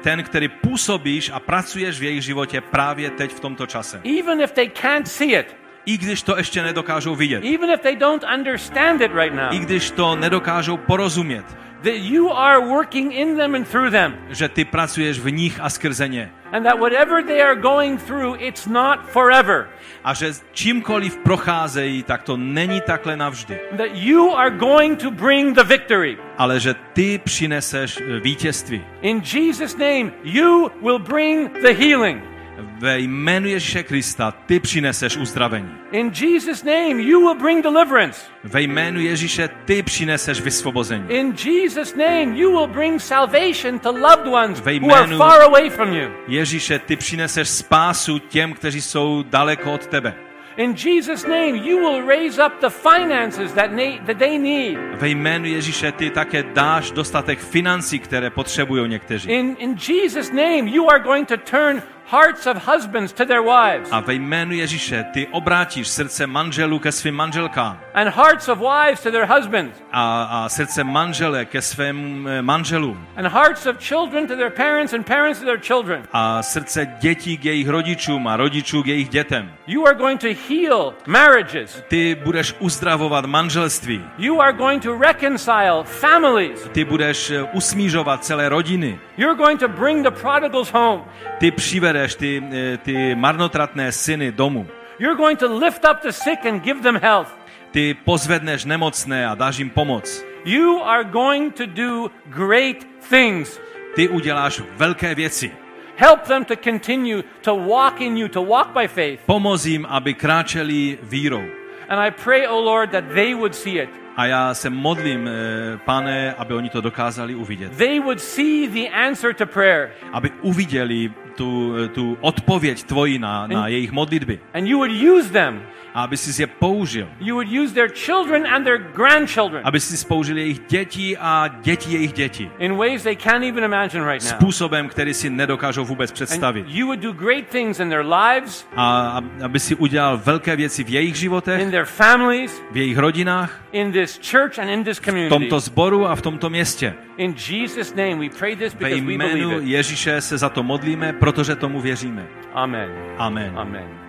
ten, který působíš a pracuješ v jejich životě právě teď v tomto čase. Even if they can't see it, I když to ještě nedokážou vidět. even if they don't understand it right now, I když to nedokážou porozumět. that you are working in them and through them. Že ty pracuješ v nich a skrze ně. And that whatever they are going through, it's not forever. A že čímkoliv procházejí, tak to není takhle navždy. That you are going to bring the victory. Ale že ty přineseš eh, vítězství. In Jesus' name, you will bring the healing. Ve jménu Ježíše Krista ty přineseš uzdravení. In Jesus' name, you will bring deliverance. Ve jménu Ježíše ty přineseš vysvobození. In Jesus' name, you will bring salvation to loved ones Ve who are jménu- far away from you. Ježíše, ty přineseš spásu těm, kteří jsou daleko od tebe. In Jesus' name, you will raise up the finances that, that they need. Ve jménu Ježíše ty také dáš dostatek financí, které potřebují někteří. In, in Jesus' name, you are going to turn hearts of husbands to their wives A ve jménu Ježíše ty obrátíš srdce manželů ke svým manželkám and hearts of wives to their husbands a, a srdce manžele ke svým eh, manželům and hearts of children to their parents and parents to their children. a srdce dětí k jejich rodičům a rodičů k jejich dětem. You are going to heal marriages. Ty budeš uzdravovat manželství. You are going to reconcile families. Ty budeš eh, usmířovat celé rodiny. You're going to bring the prodigals home. Ty přivedeš ty, eh, ty marnotratné syny domů. You're going to lift up the sick and give them health. Ty pozvedneš nemocné a dáš jim pomoc. You are going to do great things. Ty uděláš velké věci. Help them to continue to walk in you, to walk by faith. Pomoz jim, aby kráčeli vírou. And I pray, O Lord, that they would see it. A já se modlím, eh, pane, aby oni to dokázali uvidět. They would see the answer to prayer. Aby uviděli tu, tu odpověď tvoji na, na jejich modlitby. And you would use them. A aby si je použil. You would use their children and their grandchildren Aby si použil jejich děti a děti jejich děti. in ways they can't even imagine right now. Způsobem, který si nedokážou vůbec představit. And you would do great things in their lives, A aby si udělal velké věci v jejich životech, in their families, v jejich rodinách, in this church and in this v community. tomto sboru a v tomto městě. In Jesus' name, we pray this Ve because we jménu believe it. Ježíše se za to modlíme, protože tomu věříme. Amen. Amen. Amen.